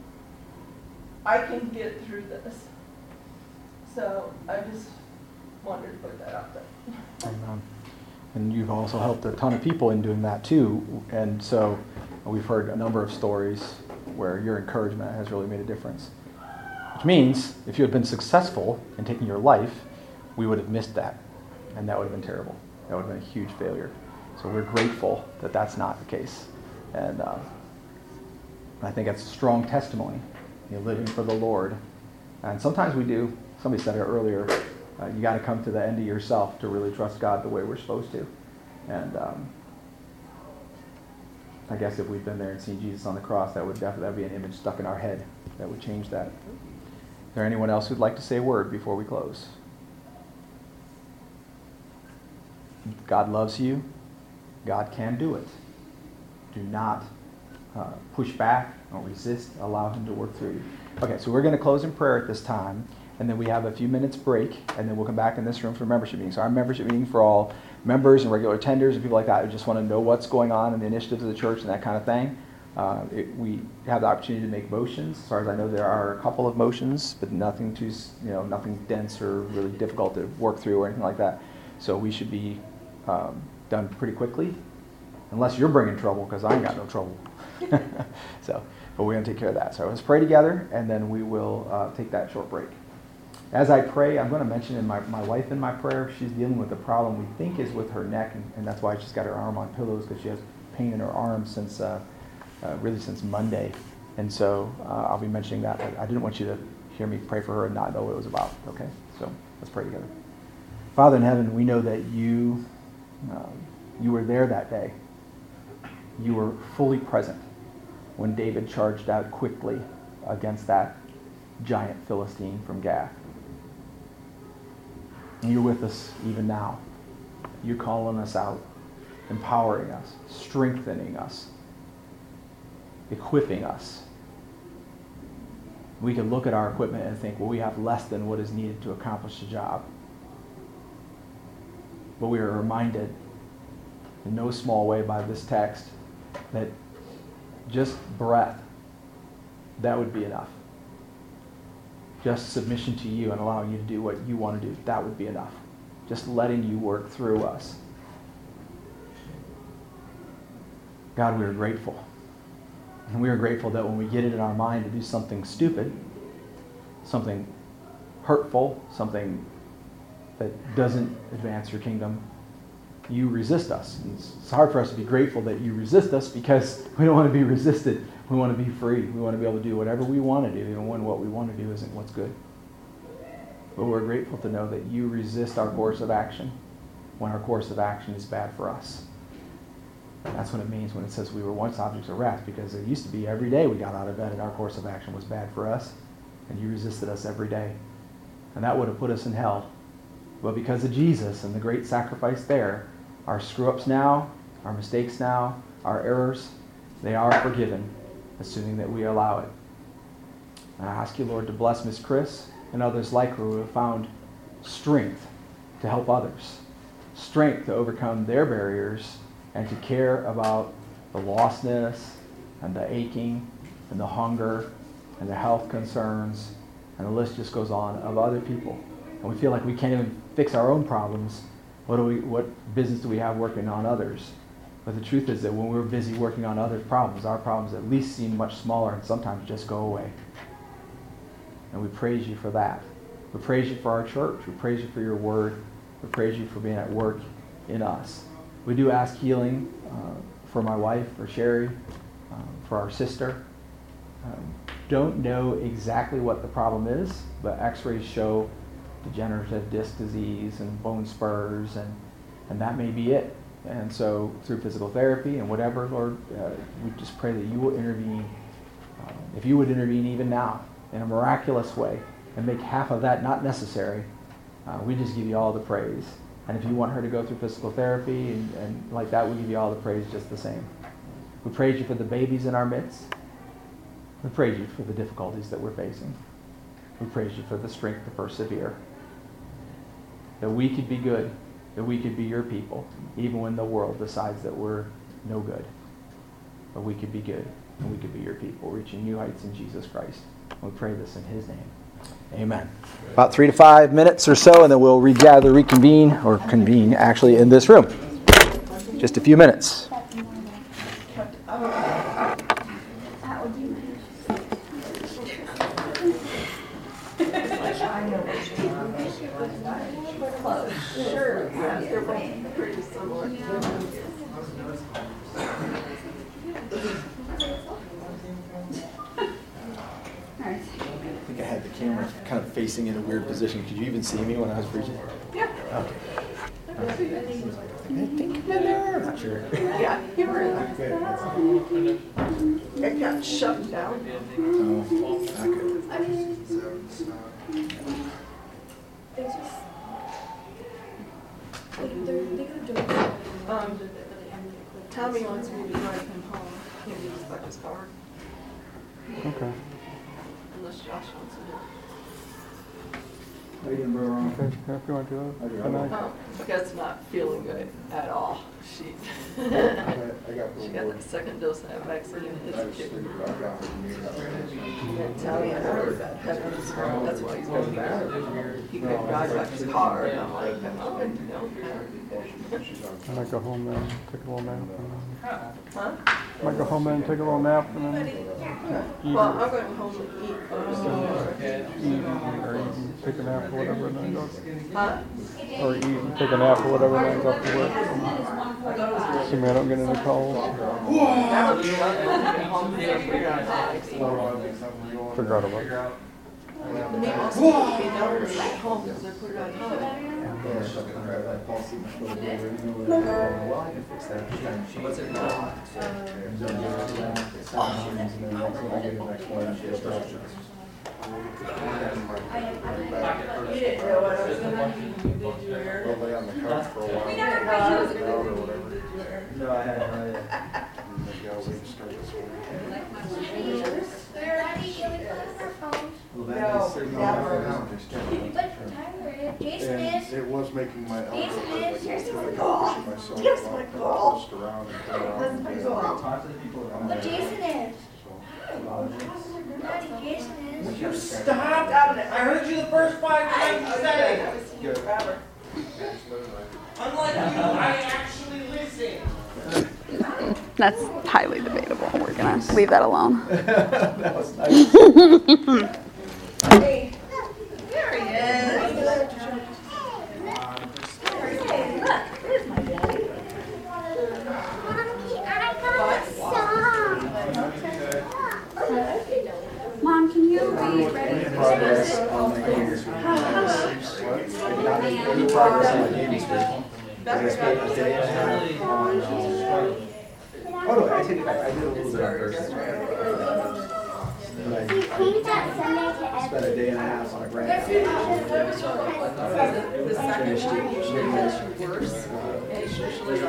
I can get through this. So I just wanted to put that out there. Amen. And you've also helped a ton of people in doing that too. And so we've heard a number of stories where your encouragement has really made a difference. Which means if you had been successful in taking your life, we would have missed that. And that would have been terrible. That would have been a huge failure. So we're grateful that that's not the case. And uh, I think that's a strong testimony. You're living for the Lord. And sometimes we do. Somebody said it earlier. Uh, you got to come to the end of yourself to really trust God the way we're supposed to. And um, I guess if we'd been there and seen Jesus on the cross, that would definitely be an image stuck in our head that would change that. Is there anyone else who'd like to say a word before we close? God loves you. God can do it. Do not uh, push back or resist. Allow Him to work through you. Okay, so we're going to close in prayer at this time, and then we have a few minutes break, and then we'll come back in this room for membership meeting. So our membership meeting for all members and regular attenders and people like that who just want to know what's going on in the initiatives of the church and that kind of thing. Uh, it, we have the opportunity to make motions. As far as I know, there are a couple of motions, but nothing too, you know, nothing dense or really difficult to work through or anything like that. So we should be um, done pretty quickly, unless you're bringing trouble, because I ain't got no trouble. so, but we're to take care of that. So let's pray together, and then we will uh, take that short break. As I pray, I'm going to mention in my, my wife in my prayer, she's dealing with a problem we think is with her neck, and, and that's why she's got her arm on pillows, because she has pain in her arm since, uh, uh, really since Monday. And so uh, I'll be mentioning that. I, I didn't want you to hear me pray for her and not know what it was about, okay? So let's pray together. Father in heaven, we know that you, um, you were there that day. You were fully present when David charged out quickly against that giant Philistine from Gath. And you're with us even now. You're calling us out, empowering us, strengthening us, equipping us. We can look at our equipment and think, well, we have less than what is needed to accomplish the job. But we are reminded in no small way by this text that just breath, that would be enough. Just submission to you and allowing you to do what you want to do, that would be enough. Just letting you work through us. God, we are grateful. And we are grateful that when we get it in our mind to do something stupid, something hurtful, something that doesn't advance your kingdom, you resist us. And it's, it's hard for us to be grateful that you resist us because we don't want to be resisted. We want to be free. We want to be able to do whatever we want to do, even when what we want to do isn't what's good. But we're grateful to know that you resist our course of action when our course of action is bad for us. That's what it means when it says we were once objects of wrath, because it used to be every day we got out of bed and our course of action was bad for us, and you resisted us every day. And that would have put us in hell. But because of Jesus and the great sacrifice there, our screw ups now, our mistakes now, our errors, they are forgiven, assuming that we allow it. And I ask you, Lord, to bless Miss Chris and others like her who have found strength to help others, strength to overcome their barriers and to care about the lostness and the aching and the hunger and the health concerns, and the list just goes on of other people. And we feel like we can't even fix our own problems. What, do we, what business do we have working on others? But the truth is that when we're busy working on other problems, our problems at least seem much smaller and sometimes just go away. And we praise you for that. We praise you for our church. We praise you for your word. We praise you for being at work in us. We do ask healing uh, for my wife, for Sherry, um, for our sister. Um, don't know exactly what the problem is, but x rays show degenerative disc disease and bone spurs, and, and that may be it. And so, through physical therapy and whatever, Lord, uh, we just pray that you will intervene. Uh, if you would intervene even now in a miraculous way and make half of that not necessary, uh, we just give you all the praise. And if you want her to go through physical therapy and, and like that, we give you all the praise just the same. We praise you for the babies in our midst. We praise you for the difficulties that we're facing. We praise you for the strength to persevere. That we could be good, that we could be your people, even when the world decides that we're no good. But we could be good, and we could be your people, reaching new heights in Jesus Christ. We pray this in his name. Amen. About three to five minutes or so, and then we'll regather, reconvene, or convene actually in this room. Just a few minutes. Sure, yeah, they're both pretty similar. I think I had the camera kind of facing in a weird position. Could you even see me when I was preaching? Yeah. Okay. I think I'm in there. I'm not sure. Yeah, you were in Okay. It got shut down. Oh, not good. Um, Tommy wants me to drive him home. He needs like his car, Okay. unless Josh wants to do it. Okay, yeah, if you want to do it. Good night. Um, Becca's not feeling good at all. She, I got she got that second dose of that vaccine. It's kicking her butt. And Tommy had really bad headaches. That's why he's going back. He couldn't drive back his car. And I'm like, I'm not going to, no. I might go home and take a little nap. and Huh? then- Might go home and take a little nap and then eat, Well, I'm going home and eat first. eat or eat and take a nap or whatever and then go. Huh? Or eat and take a nap or whatever and then go to work. Assuming I don't get any calls. That would be lovely to get figure out how to Figure out a work. And they also took me down to stay home because I put it on. You didn't know what I was gonna do, did you, Eric? Well, lay on the couch for a while. We never knew you was gonna Or whatever. did you, Eric? No, I hadn't really. And maybe I'll wait start this one. Daddy, can we put on our phones? No, never. Jason And is. it was making my elbow hurt, like, is. Here's I my was call. pushing myself Here's my and I call. twist around and turn around That's my do call. Talk to the people around But there. Jason is. So, Daddy, Jason is. You stop! Out it? I heard you the first five times you said it. haven't seen you forever. Unlike you, I actually listen. That's highly debatable. We're gonna leave that alone. that was nice. Hey, there he is. Hey, look, there's my daddy. Mommy, I got some. Mom, can you be ready? Progress on my games. Maybe not make any progress on my games. But I spent a day and a half on, uh, oh no, I take it back, I did a little bit on Thursday. But He came that Sunday to I spent a day and a half on a grant. The second one usually gets you worse. And it's usually.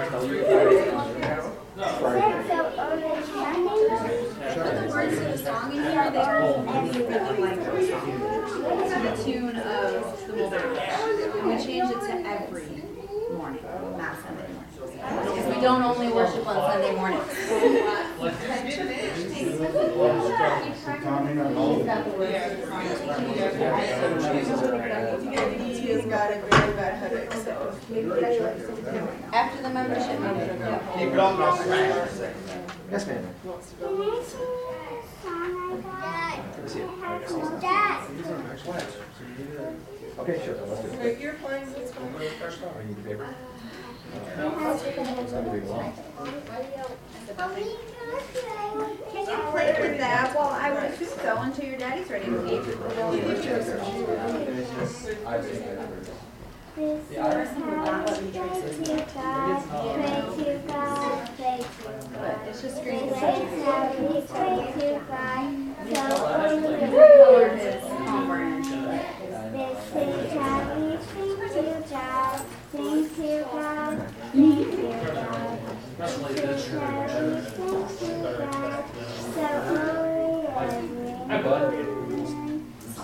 The words to the song in here, they really, really like the song. To the tune of the Mulberry we change it to every morning, not Sunday morning. Because we don't only worship on Sunday mornings. He has got a very bad headache, so maybe I like some. After the membership meeting. Keep it on, Yes, ma'am. Wants to go. Good to see you. Okay, sure, let's do it. Wait, you're playing this one? You need the paper? Can you play with that? Well, I would assume so until your daddy's ready to leave. I This is how we pray to God, pray to God, pray to God. This is how we pray to God, so holy. This is how we sing to God, sing to God, sing to God. This is how we sing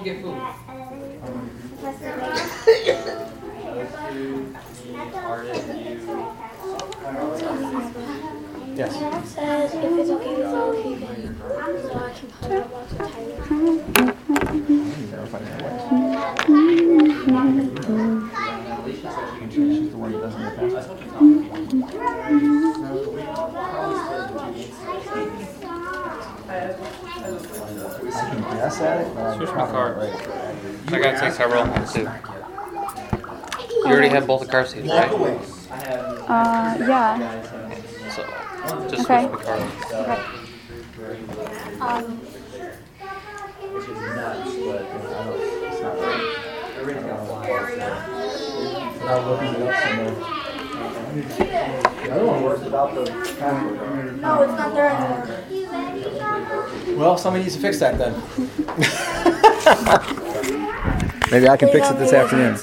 Go home and get food. Yes. Says if it's okay with all of you, then so I can put up lots of tiny. She's the one that doesn't get past. I can guess at it, but Switch my probably card. right. I gotta take several too. You already have both the car seats, right? Uh, yeah. So, just Okay. switch my card. Okay. Um, Which is nuts, but I don't, it's not right. Everything got flies. Now looking it up somewhere. The other one works without the password. no, it's not there anymore. Well, somebody needs to fix that then. Maybe I can fix it this afternoon.